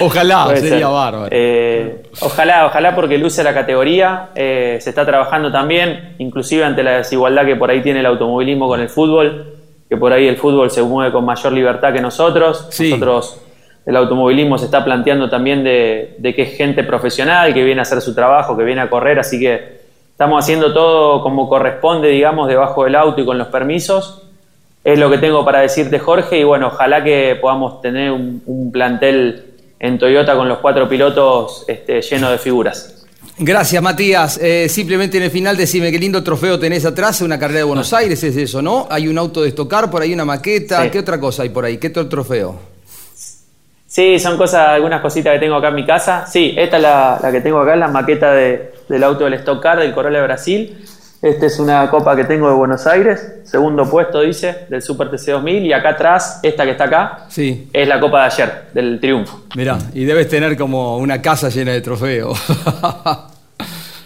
S6: Ojalá,
S11: Puede
S6: sería
S11: ser.
S6: bárbaro.
S11: Eh, ojalá, ojalá porque luce la categoría, eh, se está trabajando también, inclusive ante la desigualdad que por ahí tiene el automovilismo con el fútbol, que por ahí el fútbol se mueve con mayor libertad que nosotros. Nosotros, el automovilismo se está planteando también de, de que es gente profesional, que viene a hacer su trabajo, que viene a correr, así que estamos haciendo todo como corresponde, digamos, debajo del auto y con los permisos. Es lo que tengo para decirte, Jorge, y bueno, ojalá que podamos tener un, un plantel en Toyota con los cuatro pilotos este, lleno de figuras.
S6: Gracias, Matías. Eh, simplemente en el final decime qué lindo trofeo tenés atrás, una carrera de Buenos Aires, es eso, ¿no? Hay un auto de estocar, por ahí una maqueta,
S11: Sí.
S6: ¿qué otra cosa hay por ahí? ¿Qué otro trofeo?
S11: Sí, son cosas, algunas cositas que tengo acá en mi casa. Sí, esta es la, la que tengo acá, es la maqueta de- del auto del Stock Car del Corolla de Brasil. Esta es una copa que tengo de Buenos Aires, segundo puesto, dice, del Super TC 2000. Y acá atrás, esta que está acá,
S6: Sí.
S11: es la copa de ayer, del Triunfo.
S6: Mirá, y debes tener como una casa llena de trofeos. [LAUGHS]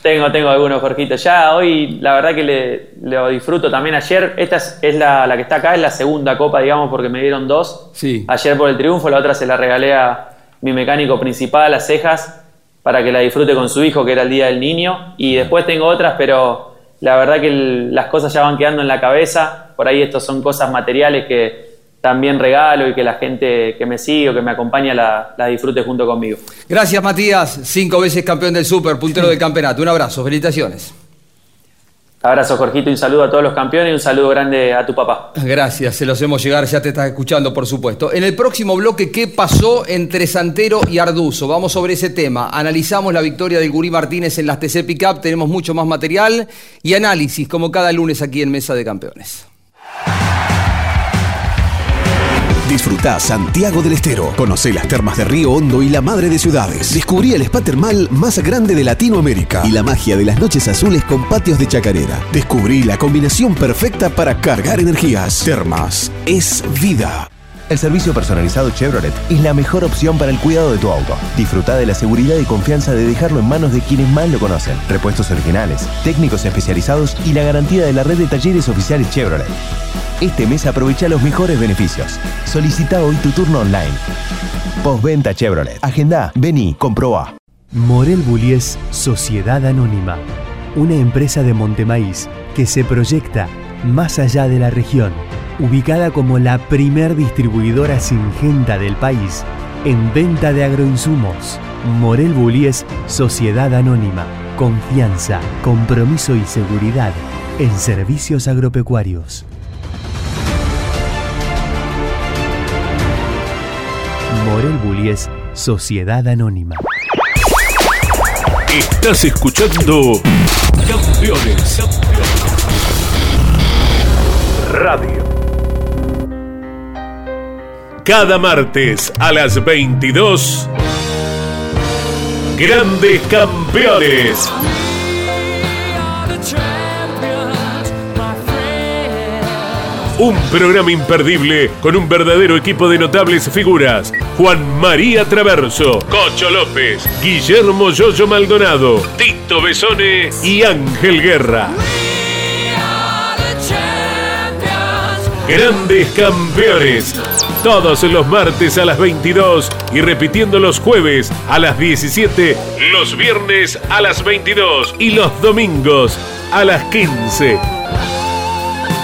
S11: Tengo, tengo algunos, Jorgito. Ya hoy, la verdad que le, lo disfruto también. Ayer, esta es, es la, la que está acá, es la segunda copa, digamos, porque me dieron dos.
S6: Sí.
S11: Ayer por el triunfo, la otra se la regalé a mi mecánico principal, a Cejas, para que la disfrute con su hijo, que era el Día del Niño. Y después tengo otras, pero la verdad que el- las cosas ya van quedando en la cabeza. Por ahí estos son cosas materiales que también regalo y que la gente que me sigue o que me acompaña la, la disfrute junto conmigo.
S6: Gracias, Matías. Cinco veces campeón del Super, puntero del [LAUGHS] campeonato. Un abrazo, felicitaciones.
S11: Abrazo, Jorgito, un saludo a todos los campeones y un saludo grande a tu papá.
S6: Gracias, se los hemos llegar, ya te estás escuchando, por supuesto. En el próximo bloque, ¿qué pasó entre Santero y Arduzo? Vamos sobre ese tema. Analizamos la victoria del Gurí Martínez en las TC Pickup, tenemos mucho más material y análisis, como cada lunes aquí en Mesa de Campeones.
S4: Disfrutá Santiago del Estero. Conocé las termas de Río Hondo y la madre de ciudades. Descubrí el spa termal más grande de Latinoamérica y la magia de las noches azules con patios de chacarera. Descubrí la combinación perfecta para cargar energías. Termas es vida.
S3: El servicio personalizado Chevrolet es la mejor opción para el cuidado de tu auto. Disfruta de la seguridad y confianza de dejarlo en manos de quienes más lo conocen. Repuestos originales, técnicos especializados y la garantía de la red de talleres oficiales Chevrolet. Este mes aprovecha los mejores beneficios. Solicita hoy tu turno online. Postventa Chevrolet. Agenda, vení, comprobá.
S2: Morel Bullies Sociedad Anónima, una empresa de Montemaíz que se proyecta más allá de la región, ubicada como la primer distribuidora singenta del país en venta de agroinsumos. Morel Bullies Sociedad Anónima, confianza, compromiso y seguridad en servicios agropecuarios. Morel Bullies Sociedad Anónima.
S1: Estás escuchando Campeones. Radio. Cada martes a las 22. Grandes Campeones. Un programa imperdible con un verdadero equipo de notables figuras. Juan María Traverso, Cocho López, Guillermo Yoyo Maldonado, Tito Besone y Ángel Guerra. Grandes campeones. Todos los martes a las 22 y repitiendo los jueves a las 17, los viernes a las 22 y los domingos a las 15.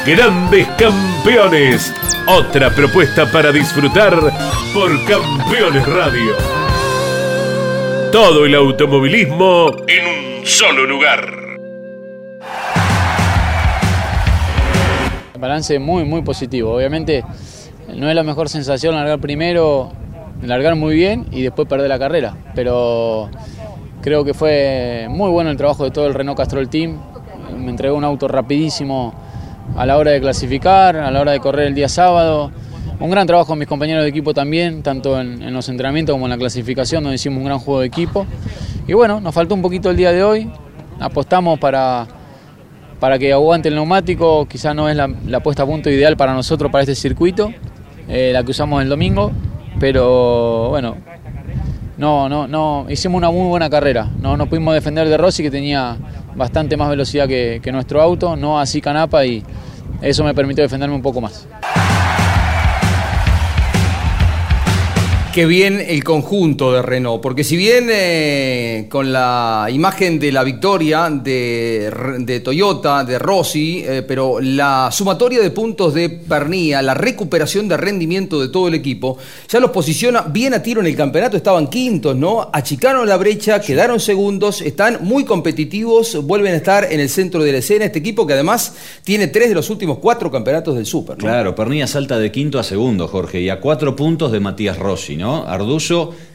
S1: Grandes campeones. Otra propuesta para disfrutar por Campeones Radio. Todo el automovilismo en un solo lugar.
S17: balance muy, muy positivo. Obviamente no es la mejor sensación largar primero largar muy bien y después perder la carrera. Pero creo que fue muy bueno el trabajo de todo el Renault Castrol Team. Me entregó un auto rapidísimo a la hora de clasificar, a la hora de correr el día sábado. Un gran trabajo con mis compañeros de equipo también, tanto en, los entrenamientos como en la clasificación, donde hicimos un gran juego de equipo. Y bueno, nos faltó un poquito el día de hoy. Apostamos para, para que aguante el neumático. Quizás no es la puesta a punto ideal para nosotros para este circuito, eh, la que usamos el domingo. Pero bueno, no, no, no, hicimos una muy buena carrera. No nos pudimos defender de Rossi, que tenía bastante más velocidad que, que nuestro auto, no así Canapa, y eso me permitió defenderme un poco más.
S6: Qué bien el conjunto de Renault, porque si bien eh, con la imagen de la victoria de, de Toyota, de Rossi, eh, pero la sumatoria de puntos de Pernía, la recuperación de rendimiento de todo el equipo, ya los posiciona bien a tiro en el campeonato, estaban quintos, ¿no? Achicaron la brecha, quedaron segundos, están muy competitivos, vuelven a estar en el centro de la escena, este equipo que además tiene tres de los últimos cuatro campeonatos del Super. ¿no?
S8: Claro, Pernilla salta de quinto a segundo, Jorge, y a cuatro puntos de Matías Rossi, ¿no?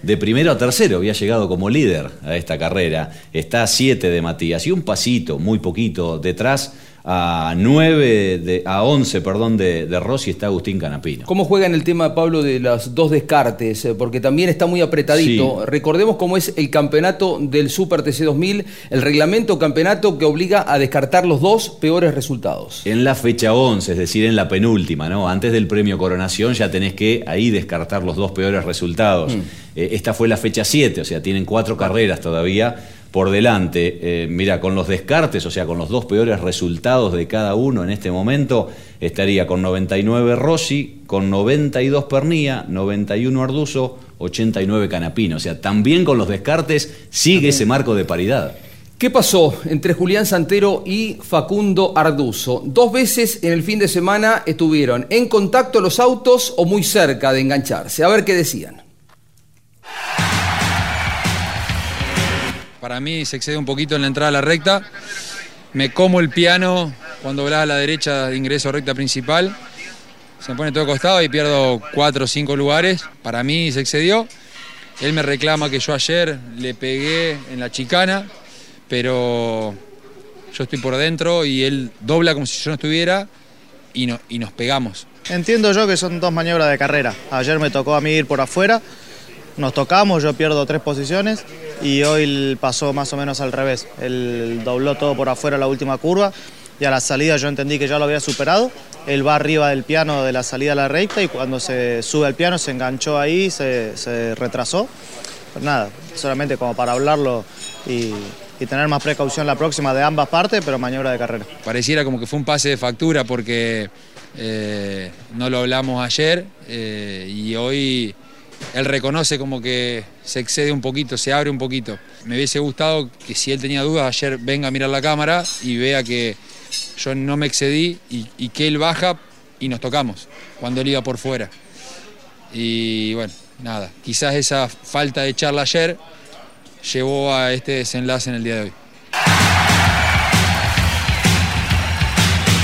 S8: De primero a tercero había llegado como líder a esta carrera. Está a siete de Matías y un pasito, muy poquito, detrás a 9, de, a 11, perdón, de, de Rossi está Agustín Canapino.
S6: ¿Cómo juega en el tema, Pablo, de los dos descartes? Eh, Porque también está muy apretadito.
S8: Sí.
S6: Recordemos cómo es el campeonato del Super TC 2000, el reglamento campeonato que obliga a descartar los dos peores resultados.
S8: En la fecha 11, es decir, en la penúltima, ¿no? Antes del premio Coronación ya tenés que ahí descartar los dos peores resultados.
S6: Mm.
S8: Eh, esta fue la fecha 7, o sea, tienen cuatro carreras todavía por delante. Eh, mira, con los descartes, o sea, con los dos peores resultados de cada uno en este momento, estaría con 99 Rossi, con 92 Pernía, 91 Arduzo, 89 Canapino. O sea, también con los descartes sigue ese marco de paridad.
S6: ¿Qué pasó entre Julián Santero y Facundo Arduzo? Dos veces en el fin de semana estuvieron en contacto los autos o muy cerca de engancharse. A ver qué decían.
S19: Para mí se excede un poquito en la entrada a la recta. Me como el piano cuando volaba a la derecha de ingreso recta principal. Se me pone todo costado y pierdo cuatro o cinco lugares. Para mí se excedió. Él me reclama que yo ayer le pegué en la chicana, pero yo estoy por dentro y él dobla como si yo no estuviera y, y nos pegamos.
S20: Entiendo yo que son dos maniobras de carrera. Ayer me tocó a mí ir por afuera, nos tocamos, yo pierdo tres posiciones y hoy pasó más o menos al revés. Él dobló todo por afuera la última curva y a la salida yo entendí que ya lo había superado. Él va arriba del piano de la salida a la recta y cuando se sube al piano se enganchó ahí, se, se retrasó. Pues nada, solamente como para hablarlo y, tener más precaución la próxima de ambas partes, pero maniobra de carrera.
S19: Pareciera como que fue un pase de factura porque eh, no lo hablamos ayer eh, y hoy él reconoce como que se excede un poquito, se abre un poquito. Me hubiese gustado que si él tenía dudas ayer venga a mirar la cámara y vea que yo no me excedí y, que él baja y nos tocamos cuando él iba por fuera. Y bueno, nada, quizás esa falta de charla ayer llevó a este desenlace en el día de hoy.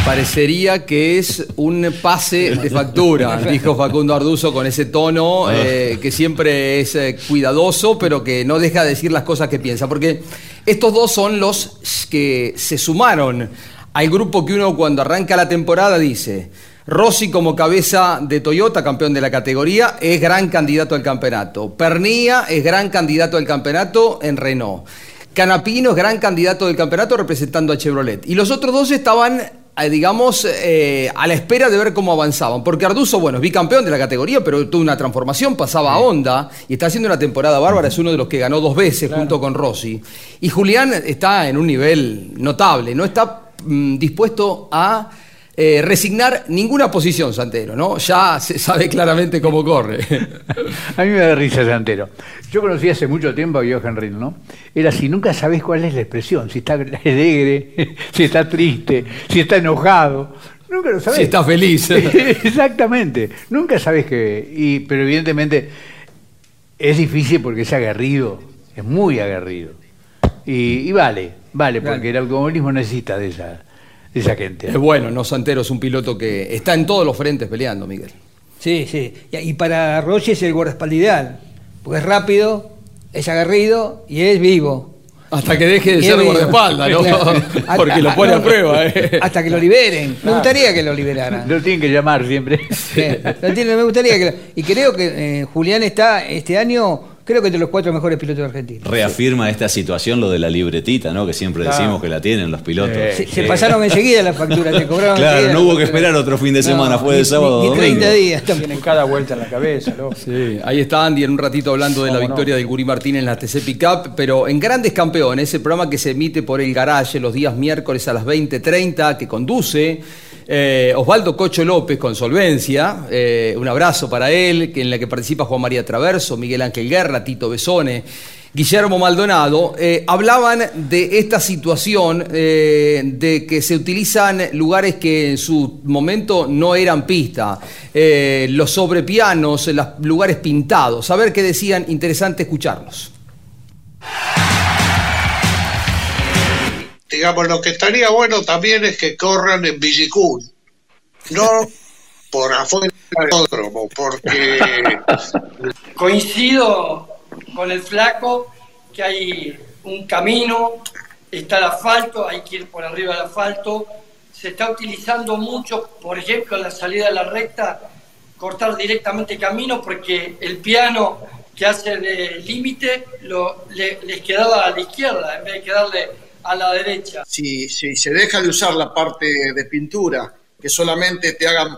S6: Parecería que es un pase de factura, [LAUGHS] dijo Facundo Arduzo con ese tono eh, que siempre es eh, cuidadoso, pero que no deja de decir las cosas que piensa. Porque estos dos son los que se sumaron al grupo que uno cuando arranca la temporada dice, Rossi como cabeza de Toyota, campeón de la categoría, es gran candidato al campeonato. Pernía es gran candidato al campeonato en Renault. Canapino es gran candidato del campeonato representando a Chevrolet. Y los otros dos estaban digamos, eh, a la espera de ver cómo avanzaban. Porque Arduzo, bueno, es bicampeón de la categoría, pero tuvo una transformación, pasaba a Honda y está haciendo una temporada bárbara, es uno de los que ganó dos veces junto con Rossi. Y Julián está en un nivel notable, no está mm, dispuesto a eh, resignar ninguna posición, Santero, ¿no? Ya se sabe claramente cómo corre. [LAUGHS]
S7: A mí me da risa Santero. Yo conocí hace mucho tiempo a Johan Rin, ¿no? Era así, nunca sabés cuál es la expresión, si está [LAUGHS] alegre, [LAUGHS] si está triste, si está enojado. Nunca lo sabés.
S6: Si está feliz.
S7: Exactamente. Nunca sabés que. Y, pero evidentemente es difícil porque es aguerrido, es muy aguerrido. Y, y vale, vale, porque el automovilismo necesita de esa, esa gente.
S6: Es bueno, no Santero es un piloto que está en todos los frentes peleando, Miguel.
S9: Sí, sí. Y, y para Rossi es el guardaespaldas ideal, porque es rápido, es agarrido y es vivo.
S6: Hasta que deje de
S9: Y
S6: ser
S9: es vivo.
S6: guardaespaldas, ¿no?
S9: Claro. [LAUGHS]
S6: Porque
S9: Hasta-
S6: lo pone a prueba, ¿eh?
S9: Hasta que lo liberen. Me gustaría que lo liberaran.
S7: Lo tienen que llamar siempre.
S9: Sí, lo tiene- me gustaría que lo- y creo que eh, Julián está este año creo que entre los cuatro mejores pilotos de Argentina.
S8: Reafirma esta situación lo de la libretita, ¿no? Que siempre
S9: Claro.
S8: decimos que la tienen los pilotos.
S9: Se, se pasaron enseguida las [LAUGHS] facturas, se cobraron
S8: Claro, no hubo que esperar otro fin de
S9: No,
S8: semana, fue de
S9: ni-
S8: sábado
S9: ni
S8: domingo.
S9: 30 días.
S10: Tienen cada vuelta en la cabeza, loco.
S6: Sí, ahí está Andy en un ratito hablando de la
S10: ¿Cómo no?
S6: victoria del Guri Martín en la TC Pickup, pero en Grandes Campeones, el programa que se emite por el Garage los días miércoles a las 20.30, que conduce eh, Osvaldo Cocho López con Solvencia, eh, un abrazo para él, que en la que participa Juan María Traverso, Miguel Ángel Guerra, Tito Besone. Guillermo Maldonado, eh, hablaban de esta situación eh, de que se utilizan lugares que en su momento no eran pista, eh, los sobrepianos, los lugares pintados. A ver qué decían, interesante escucharlos.
S21: digamos, lo que estaría bueno también es que corran en Villicún, no por afuera del autódromo, porque [LAUGHS]
S22: Coincido con el flaco que hay un camino, está el asfalto, hay que ir por arriba del asfalto. Se está utilizando mucho, por ejemplo, en la salida de la recta, cortar directamente camino porque el piano que hace de límite lo- le- les quedaba a la izquierda en vez de quedarle a la derecha.
S21: si, si se deja de usar la parte de pintura, que solamente te hagan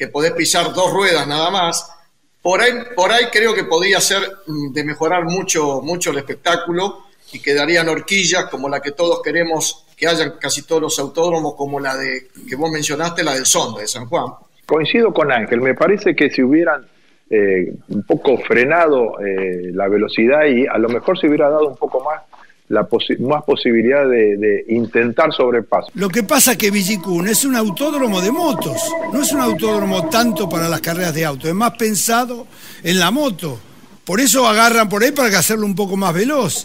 S21: que podés pisar dos ruedas nada más, por ahí, por ahí creo que podría ser mm, de mejorar mucho, mucho el espectáculo y quedarían horquillas como la que todos queremos que hayan casi todos los autódromos, como la de que vos mencionaste, la del Sonda de San Juan.
S23: Coincido con Ángel, me parece que si hubieran eh, un poco frenado eh, la velocidad y a lo mejor se hubiera dado un poco más la posi- más posibilidad de, de intentar sobrepaso.
S24: Lo que pasa es que Villicún es un autódromo de motos, no es un autódromo tanto para las carreras de auto, es más pensado en la moto. Por eso agarran por ahí para que hacerlo un poco más veloz.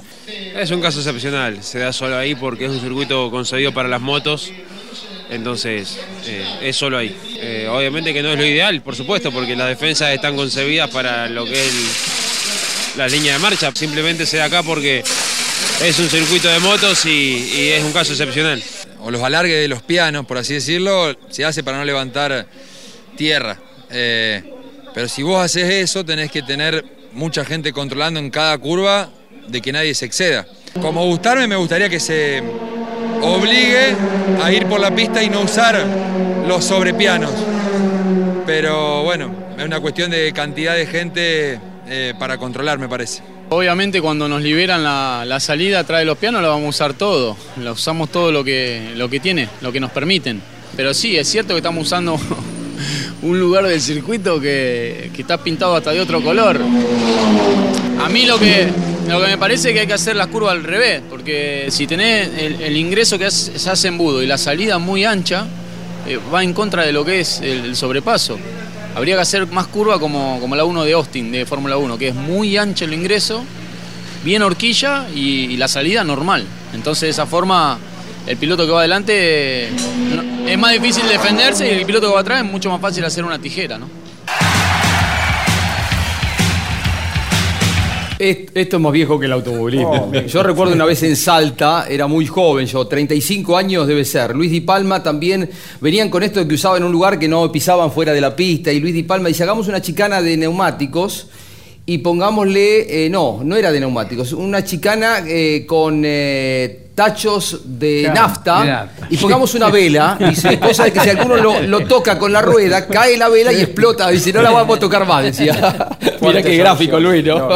S18: Es un caso excepcional, se da solo ahí porque es un circuito concebido para las motos, entonces eh, es solo ahí. Eh, obviamente que no es lo ideal, por supuesto, porque las defensas están concebidas para lo que es el- la línea de marcha, simplemente se da acá porque es un circuito de motos y, es un caso excepcional.
S19: o los alargues de los pianos, por así decirlo, se hace para no levantar tierra. Eh, pero si vos haces eso, tenés que tener mucha gente controlando en cada curva de que nadie se exceda. Como gustarme, me gustaría que se obligue a ir por la pista y no usar los sobrepianos. Pero bueno, es una cuestión de cantidad de gente eh, para controlar, me parece.
S17: Obviamente cuando nos liberan la, la salida atrás de los pianos la vamos a usar todo, la usamos todo lo que, lo que tiene, lo que nos permiten. Pero sí, es cierto que estamos usando [LAUGHS] un lugar del circuito que, que está pintado hasta de otro color. A mí lo que, lo que me parece es que hay que hacer las curvas al revés, porque si tenés el, ingreso que se hace embudo y la salida muy ancha, eh, va en contra de lo que es el sobrepaso. Habría que hacer más curva como, como la 1 de Austin, de Fórmula 1, que es muy ancho el ingreso, bien horquilla y, la salida normal. Entonces de esa forma el piloto que va adelante es más difícil defenderse y el piloto que va atrás es mucho más fácil hacer una tijera, ¿no?
S6: Esto es más viejo que el automovilismo.
S10: Oh,
S6: yo recuerdo una vez en Salta, era muy joven, yo, 35 años debe ser. Luis Di Palma también venían con esto de que usaban un lugar que no pisaban fuera de la pista. Y Luis Di Palma dice: Hagamos una chicana de neumáticos y pongámosle. eh, no, no era de neumáticos, una chicana eh, con. eh, tachos de
S7: Claro,
S6: nafta,
S7: de nafta.
S6: y pongamos una vela dice cosa de que si alguno lo, lo toca con la rueda cae la vela y explota dice no la vamos a tocar más decía [LAUGHS] mira qué gráfico Luis ¿no?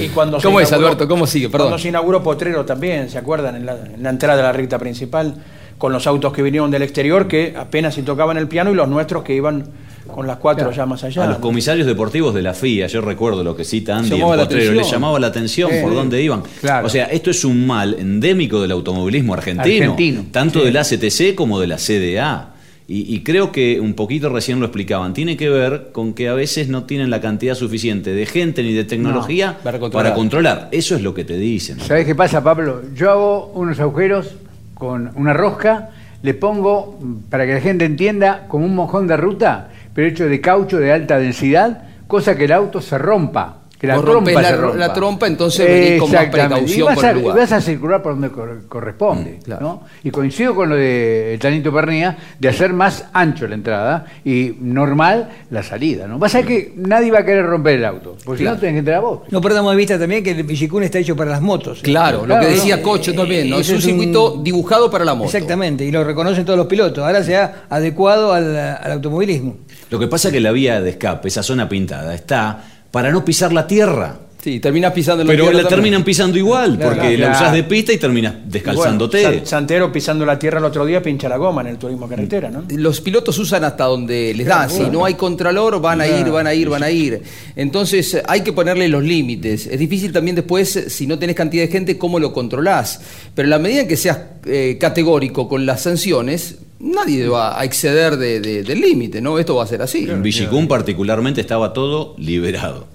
S10: Y cuando se
S6: ¿Cómo es,
S10: inauguró-
S6: Alberto? ¿Cómo sigue? Perdón.
S10: Cuando se inauguró Potrero también, ¿se acuerdan? En la, en la entrada de la recta principal, con los autos que vinieron del exterior que apenas si tocaban el piano y los nuestros que iban con las cuatro ya más allá.
S8: A los comisarios deportivos de la FIA, yo recuerdo lo que cita Andy en
S10: Llamaba
S8: Potrero, les llamaba la atención por dónde iban.
S7: Claro.
S8: O sea, esto es un mal endémico del automovilismo argentino,
S7: Argentino,
S8: tanto
S7: sí.
S8: del ACTC como de la CDA. Y, y creo que un poquito recién lo explicaban, tiene que ver con que a veces no tienen la cantidad suficiente de gente ni de tecnología
S7: No,
S8: para,
S7: para
S8: controlar. Eso es lo que te dicen.
S7: ¿Sabes qué pasa, Pablo? Yo hago unos agujeros con una rosca, le pongo, para que la gente entienda, como un mojón de ruta, pero hecho de caucho de alta densidad, cosa que el auto se rompa. La
S6: Vos
S7: trompa
S6: la-
S7: rompa.
S6: la trompa, entonces venís con más precaución
S7: y vas
S6: por
S7: a,
S6: el lugar.
S7: vas a circular por donde cor- corresponde.
S6: Mm,
S7: ¿no? Y coincido con lo de Tanito Pernía de hacer más ancho la entrada y normal la salida. ¿no? Pasa que nadie va a querer romper el auto, porque
S9: Claro.
S7: si no tenés que entrar a vos.
S9: No perdamos de vista también que el Villicún está hecho para las motos.
S6: Claro, lo que decía Cocho también, ¿no? Es un circuito dibujado para la moto.
S9: Exactamente, y lo reconocen todos los pilotos. Ahora se ha adecuado al, al automovilismo.
S8: Lo que pasa es que la vía de escape, esa zona pintada, está para no pisar la tierra.
S6: Sí, terminas pisando la
S8: Pero
S6: tierra
S8: la
S6: también.
S8: terminan pisando igual,
S10: Claro,
S8: porque
S10: claro.
S8: la usás de pista y terminas descalzándote.
S10: Bueno, San- Santero pisando la tierra el otro día pincha la goma en el turismo carretera, ¿no?
S6: Los pilotos usan hasta donde les da.
S10: Claro,
S6: Si no hay contralor, van a ir, van a ir, van a ir. Entonces hay que ponerle los límites. Es difícil también después, si no tenés cantidad de gente, cómo lo controlás. Pero en la medida en que seas eh, categórico con las sanciones, nadie va a exceder de- de- del límite, ¿no? Esto va a ser así.
S8: En Villicún particularmente estaba todo liberado.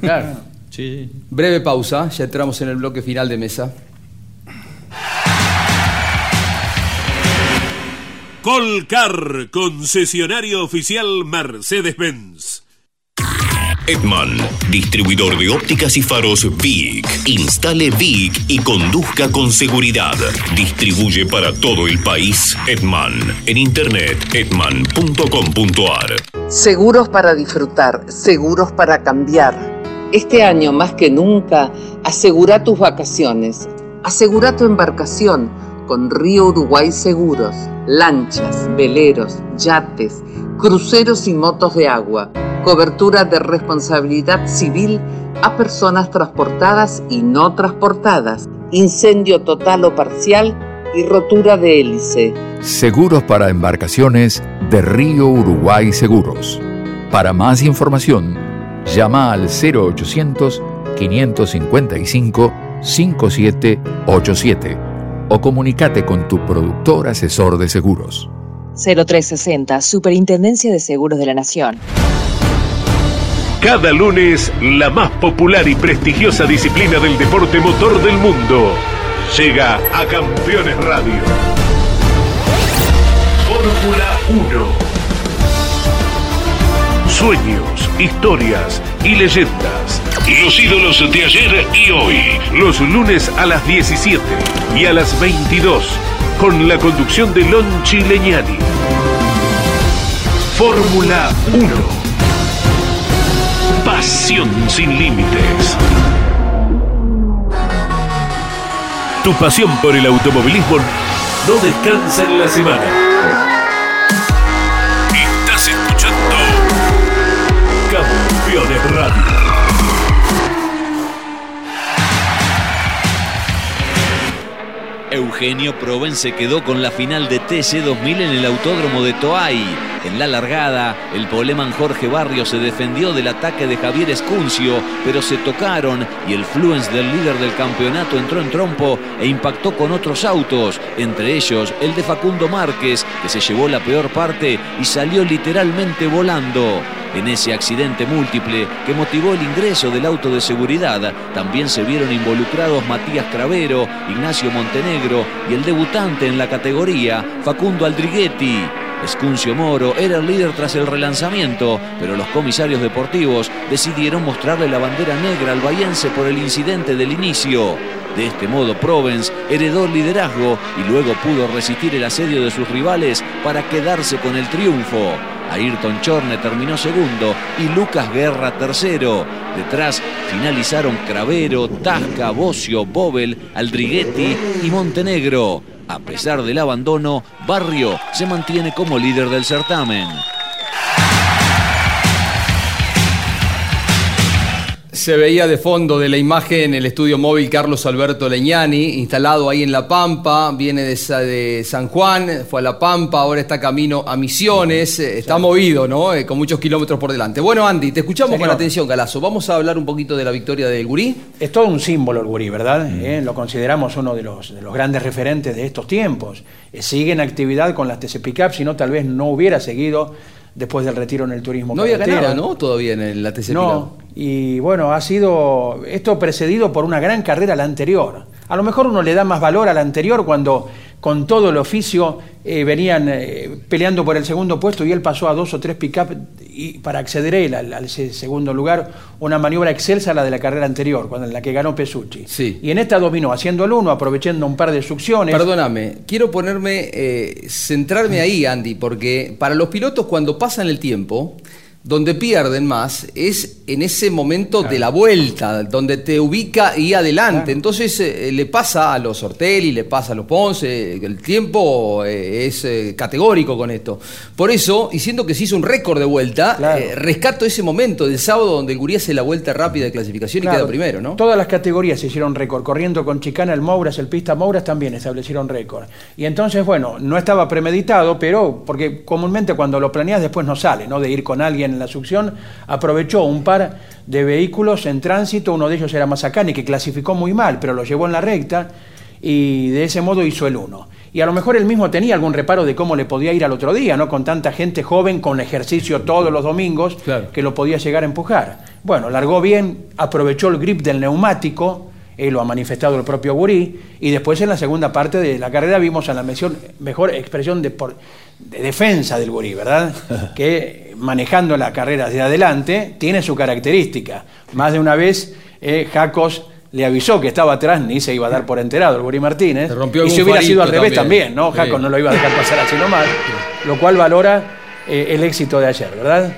S6: Claro.
S8: Sí.
S6: Breve pausa, ya entramos en el bloque final de mesa.
S1: Colcar, concesionario oficial Mercedes-Benz.
S25: Edman, distribuidor de ópticas y faros Vic. Instale Vic y conduzca con seguridad. Distribuye para todo el país Edman. En internet edman.com.ar.
S26: Seguros para disfrutar, seguros para cambiar. Este año más que nunca, asegura tus vacaciones. Asegura tu embarcación con Río Uruguay Seguros. Lanchas, veleros, yates, cruceros y motos de agua. Cobertura de responsabilidad civil a personas transportadas y no transportadas. Incendio total o parcial y rotura de hélice.
S15: Seguros para embarcaciones de Río Uruguay Seguros. Para más información, llama al 0800 555 5787 o comunícate con tu productor asesor de seguros.
S16: 0360, Superintendencia de Seguros de la Nación.
S1: Cada lunes, la más popular y prestigiosa disciplina del deporte motor del mundo llega a Campeones Radio. Fórmula 1. Sueños, historias y leyendas. Los ídolos de ayer y hoy. Los lunes a las 17 y a las 22. Con la conducción de Lon Chileñani. Fórmula 1. Pasión sin límites. Tu pasión por el automovilismo no descansa en la semana.
S8: Eugenio Proven se quedó con la final de TC 2000 en el Autódromo de Toay. En la largada, el poleman Jorge Barrio se defendió del ataque de Javier Escuncio, pero se tocaron y el Fluence del líder del campeonato entró en trompo e impactó con otros autos, entre ellos el de Facundo Márquez, que se llevó la peor parte y salió literalmente volando. En ese accidente múltiple que motivó el ingreso del auto de seguridad, también se vieron involucrados Matías Cravero, Ignacio Montenegro y el debutante en la categoría, Facundo Aldriguetti. Escuncio Moro era el líder tras el relanzamiento, pero los comisarios deportivos decidieron mostrarle la bandera negra al bahiense por el incidente del inicio. De este modo, Provence heredó el liderazgo y luego pudo resistir el asedio de sus rivales para quedarse con el triunfo. Ayrton Chorne terminó segundo y Lucas Guerra tercero. Detrás finalizaron Cravero, Tasca, Bocio, Bobel, Aldriguetti y Montenegro. A pesar del abandono, Barrio se mantiene como líder del certamen.
S6: Se veía de fondo de la imagen el estudio móvil Carlos Alberto Leñani, instalado ahí en La Pampa, viene de, Sa- de San Juan, fue a La Pampa, ahora está camino a Misiones, eh, está movido, ¿no? Eh, con muchos kilómetros por delante. Bueno, Andy, te escuchamos
S10: Señor.
S6: con atención, Galazo. Vamos a hablar un poquito de la victoria del Gurí.
S10: Es todo un símbolo el gurí, ¿verdad? Eh, lo consideramos uno de los, de los grandes referentes de estos tiempos. Eh, sigue en actividad con las TC Pickup, si no tal vez no hubiera seguido después del retiro en el turismo
S6: No había ganado, ¿no? Todavía en la TC
S10: No, y bueno, ha sido esto precedido por una gran carrera a la anterior. A lo mejor uno le da más valor a la anterior cuando con todo el oficio, eh, venían eh, peleando por el segundo puesto y él pasó a dos o tres pick-up para acceder él al, segundo lugar, una maniobra excelsa la de la carrera anterior, cuando en la que ganó Pesucci.
S6: Sí.
S10: Y en esta dominó, haciendo el uno, aprovechando un par de succiones.
S6: Perdóname, quiero ponerme, eh, centrarme ahí, Andy, porque para los pilotos cuando pasan el tiempo, donde pierden más es en ese momento de la vuelta, donde te ubica y adelante. Entonces eh, le pasa a los Ortelli, le pasa a los Ponce, el tiempo eh, es eh, categórico con esto. Por eso, y siendo que se hizo un récord de vuelta, eh, rescato ese momento del sábado donde el Gurí hace la vuelta rápida de clasificación y queda primero, ¿no?
S10: Todas las categorías se hicieron récord. Corriendo con Chicana, el Mouras, el Pista Mouras también establecieron récord. Y entonces, bueno, no estaba premeditado, pero porque comúnmente cuando lo planeas después no sale, ¿no? De ir con alguien en la succión, aprovechó un par de vehículos en tránsito, uno de ellos era Mazacane, que clasificó muy mal, pero lo llevó en la recta y de ese modo hizo el uno. Y a lo mejor él mismo tenía algún reparo de cómo le podía ir al otro día, ¿no? Con tanta gente joven, con ejercicio todos los domingos, que lo podía llegar a empujar. Bueno, largó bien, aprovechó el grip del neumático, él lo ha manifestado el propio Gurí, y después en la segunda parte de la carrera vimos a la mención- mejor expresión de, por- de defensa del Gurí, ¿verdad? [LAUGHS] que manejando la carrera de adelante tiene su característica. Más de una vez eh, Jacos le avisó que estaba atrás, ni se iba a dar por enterado el Gurí Martínez.
S6: rompió
S10: y si hubiera sido al revés
S6: también.
S10: también, ¿no?
S6: Sí.
S10: Jacos no lo iba a dejar pasar así nomás, lo cual valora eh, el éxito de ayer, ¿verdad?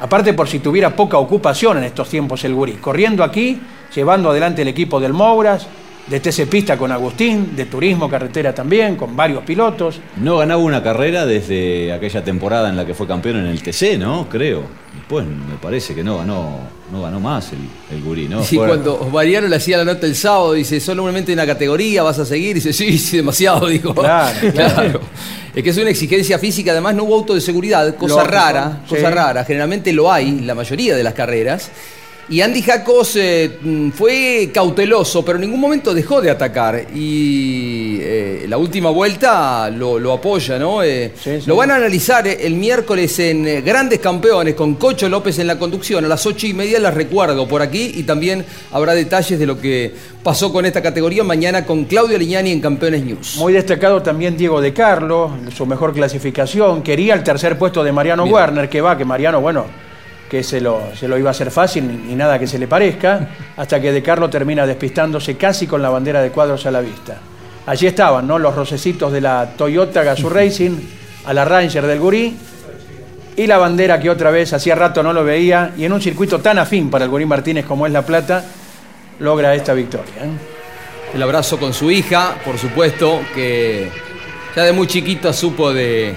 S10: Aparte por si tuviera poca ocupación en estos tiempos el Gurí, corriendo aquí, llevando adelante el equipo del Mouras, de TC Pista con Agustín, de Turismo Carretera también, con varios pilotos.
S8: No ganaba una carrera desde aquella temporada en la que fue campeón en el TC, ¿no? Creo. Después me parece que no ganó, no ganó más el, el gurí, ¿no?
S6: Sí, cuando Mariano le hacía la nota el sábado, dice, solamente una categoría, vas a seguir. Dice, sí, sí, demasiado, [LAUGHS] dijo.
S10: Claro, claro.
S6: Es que es una exigencia física, además no hubo auto de seguridad, cosa rara,
S10: sí.
S6: cosa rara. Generalmente lo hay, la mayoría de las carreras. Y Andy Jacos eh, mm, fue cauteloso, pero en ningún momento dejó de atacar. Y eh, la última vuelta lo, lo apoya, ¿no? Eh, Lo van a analizar el miércoles en Grandes Campeones con Cocho López en la conducción. A las ocho y media las recuerdo por aquí y también habrá detalles de lo que pasó con esta categoría mañana con Claudio Lignani en Campeones News.
S10: Muy destacado también Diego de Carlos, su mejor clasificación. Quería el tercer puesto de Mariano. Werner, que va, que Mariano, bueno, que se lo, se lo iba a hacer fácil ni, ni nada que se le parezca, [LAUGHS] hasta que de Carlos termina despistándose casi con la bandera de cuadros a la vista. Allí estaban, ¿no? Los rocecitos de la Toyota Gazoo [LAUGHS] Racing, a la Ranger del Gurí, y la bandera que otra vez hacía rato no lo veía, y en un circuito tan afín para el Gurí Martínez como es La Plata, logra esta victoria. ¿eh?
S6: El abrazo con su hija, por supuesto, que ya de muy chiquita supo de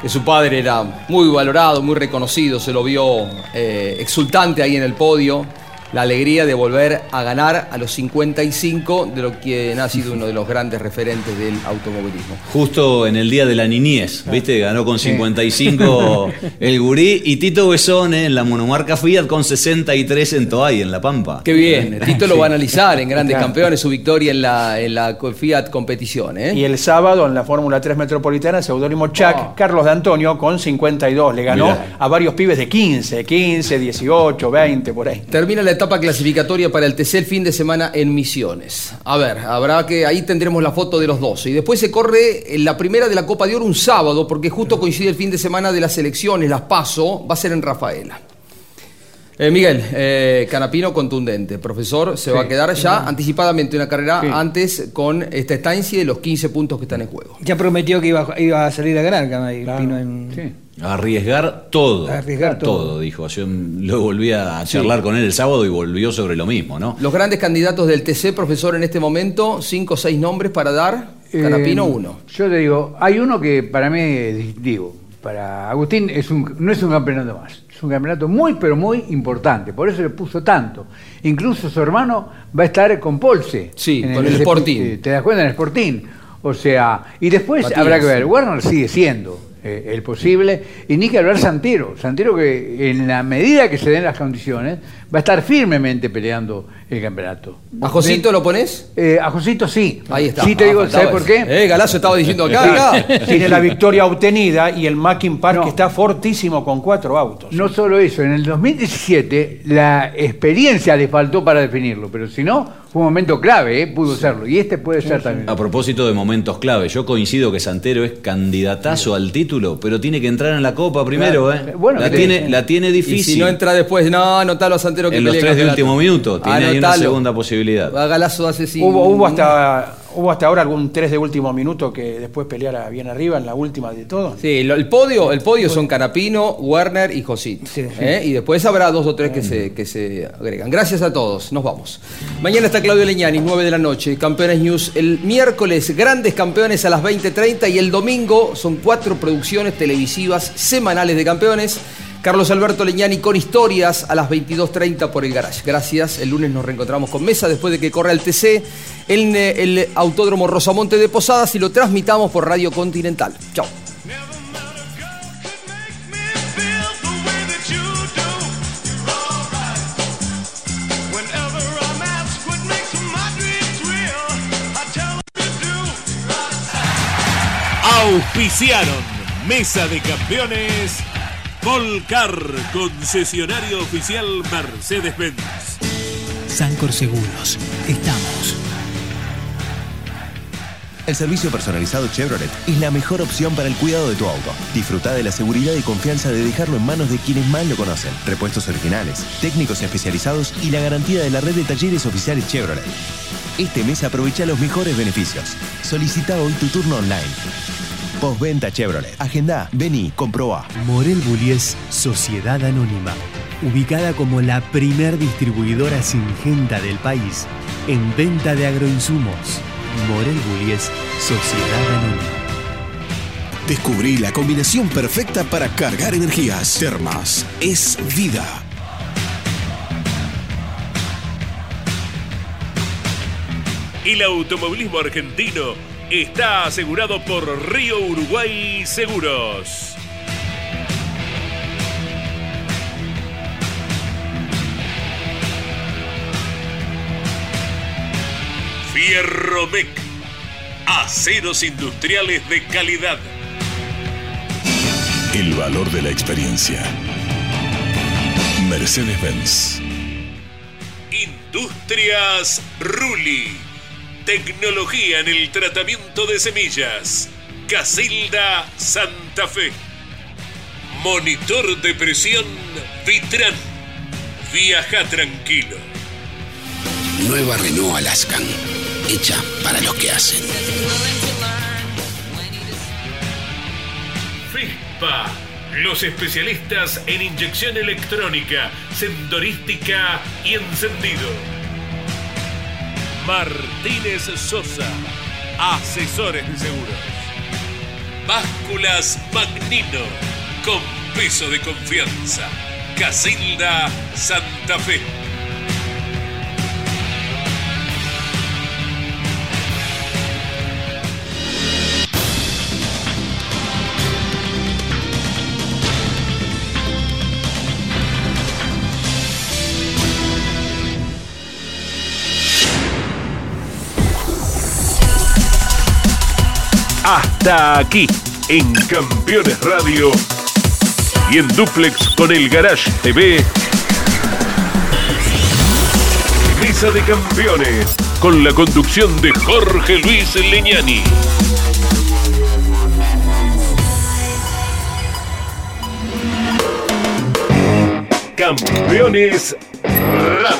S6: que su padre era muy valorado, muy reconocido, se lo vio eh, exultante ahí en el podio, la alegría de volver a ganar a los 55 de lo que ha sido uno de los grandes referentes del automovilismo.
S8: Justo en el día de la niñez, ¿viste? Ganó con 55 [LAUGHS] el gurí y Tito Besone en la monomarca Fiat con 63 en Toay, en La Pampa.
S6: Qué bien, [LAUGHS] Tito lo va a analizar en Grandes
S10: Claro.
S6: Campeones, su victoria en la, en la Fiat competición. ¿eh?
S10: Y el sábado en la Fórmula 3 Metropolitana, seudónimo Chuck, Carlos de Antonio con 52. Le ganó
S6: Mirá.
S10: a varios pibes de 15, 15, 18, 20, por ahí.
S6: Termina la etapa clasificatoria para el TC el fin de semana en Misiones. A ver, habrá que ahí tendremos la foto de los 12. Y después se corre en la primera de la Copa de Oro un sábado, porque justo coincide el fin de semana de las elecciones, las paso, va a ser en Rafaela. Eh, Miguel, eh, Canapino contundente. Profesor, se va a quedar ya anticipadamente una carrera antes con esta estancia y los 15 puntos que están en juego.
S9: Ya prometió que iba, a- iba a salir a ganar Canay, Pino en-
S8: Arriesgar todo.
S9: Arriesgar todo.
S8: dijo. Yo lo volví a charlar con él el sábado y volvió sobre lo mismo, ¿no?
S6: Los grandes candidatos del TC, profesor, en este momento, cinco o seis nombres para dar. Canapino,
S7: Eh,
S6: uno.
S7: Yo te digo, hay uno que para mí, es- digo, para Agustín es un, no es un campeonato más. Es un campeonato muy, pero muy importante. Por eso le puso tanto. Incluso su hermano va a estar con Polse.
S6: Sí,
S7: en
S6: con el Sporting.
S7: eh, ¿Te das cuenta? En el Sporting. O sea, y después
S6: Matías.
S7: habrá que ver. Werner sigue siendo eh, el posible. Y ni que hablar Santero. Santero que en la medida que se den las condiciones va a estar firmemente peleando el campeonato.
S6: ¿A Josito lo pones?
S7: Eh, a Josito sí.
S6: Ahí está.
S7: Sí te
S6: Ah,
S7: digo,
S6: faltaba
S7: ¿sabes por qué?
S6: Eh, Galazo estaba diciendo acá, acá.
S10: Tiene la victoria obtenida y el Mackin Park está fortísimo con cuatro autos.
S7: No solo eso, en el 2017 la experiencia le faltó para definirlo, pero si no, fue un momento clave, ¿eh? pudo serlo. Y este puede ser también.
S8: A propósito de momentos clave, yo coincido que Santero es candidatazo al título, pero tiene que entrar en la Copa primero,
S7: Claro.
S8: ¿eh?
S7: Bueno,
S8: la, tiene, la tiene difícil.
S6: Y si no entra después, no, anotalo a Santero que
S8: en los tres de último minuto, tiene ahí una segunda posibilidad.
S6: A Galazo hace.
S10: Hubo, hubo, hasta, hubo hasta ahora algún 3 de último minuto que después peleara bien arriba en la última de todo.
S6: Sí, lo- el podio, el podio son Canapino, Werner y Josito. ¿eh? Y después habrá dos o tres que se, que se agregan. Gracias a todos, nos vamos. Mañana está Claudio Leñani, 9 de la noche, Campeones News. El miércoles, grandes campeones a las 20.30 y el domingo son cuatro producciones televisivas semanales de campeones. Carlos Alberto Leñani con historias a las 22.30 por el Garage. Gracias. El lunes nos reencontramos con Mesa después de que corra el TC en eh, el Autódromo Rosamonte de Posadas y lo transmitamos por Radio Continental. Chao.
S1: Auspiciaron Mesa de Campeones Volcar, concesionario oficial Mercedes-Benz.
S2: Sancor Seguros. Estamos.
S3: El servicio personalizado Chevrolet es la mejor opción para el cuidado de tu auto. Disfruta de la seguridad y confianza de dejarlo en manos de quienes más lo conocen. Repuestos originales, técnicos especializados y la garantía de la red de talleres oficiales Chevrolet. Este mes aprovecha los mejores beneficios. Solicita hoy tu turno online. Postventa Chevrolet. Agenda, vení, comprobá.
S2: Morel Bullies Sociedad Anónima. Ubicada como la primer distribuidora singenta del país en venta de agroinsumos. Morel Bullies Sociedad Anónima.
S27: Descubrí la combinación perfecta para cargar energías. Termas es vida.
S1: El automovilismo argentino está asegurado por Río Uruguay Seguros. Fierromec. Aceros industriales de calidad.
S27: El valor de la experiencia. Mercedes-Benz.
S1: Industrias Ruli. Tecnología en el tratamiento de semillas. Casilda Santa Fe. Monitor de presión Vitran. Viaja tranquilo.
S27: Nueva Renault Alaskan. Hecha para los que hacen.
S1: FISPA. Los especialistas en inyección electrónica, sendorística y encendido. Martínez Sosa. Asesores de seguros. Básculas Magnino. Con peso de confianza. Casilda Santa Fe. Hasta aquí, en Campeones Radio y en Duplex con el Garage TV. Mesa de Campeones, con la conducción de Jorge Luis Leñani. Campeones Radio.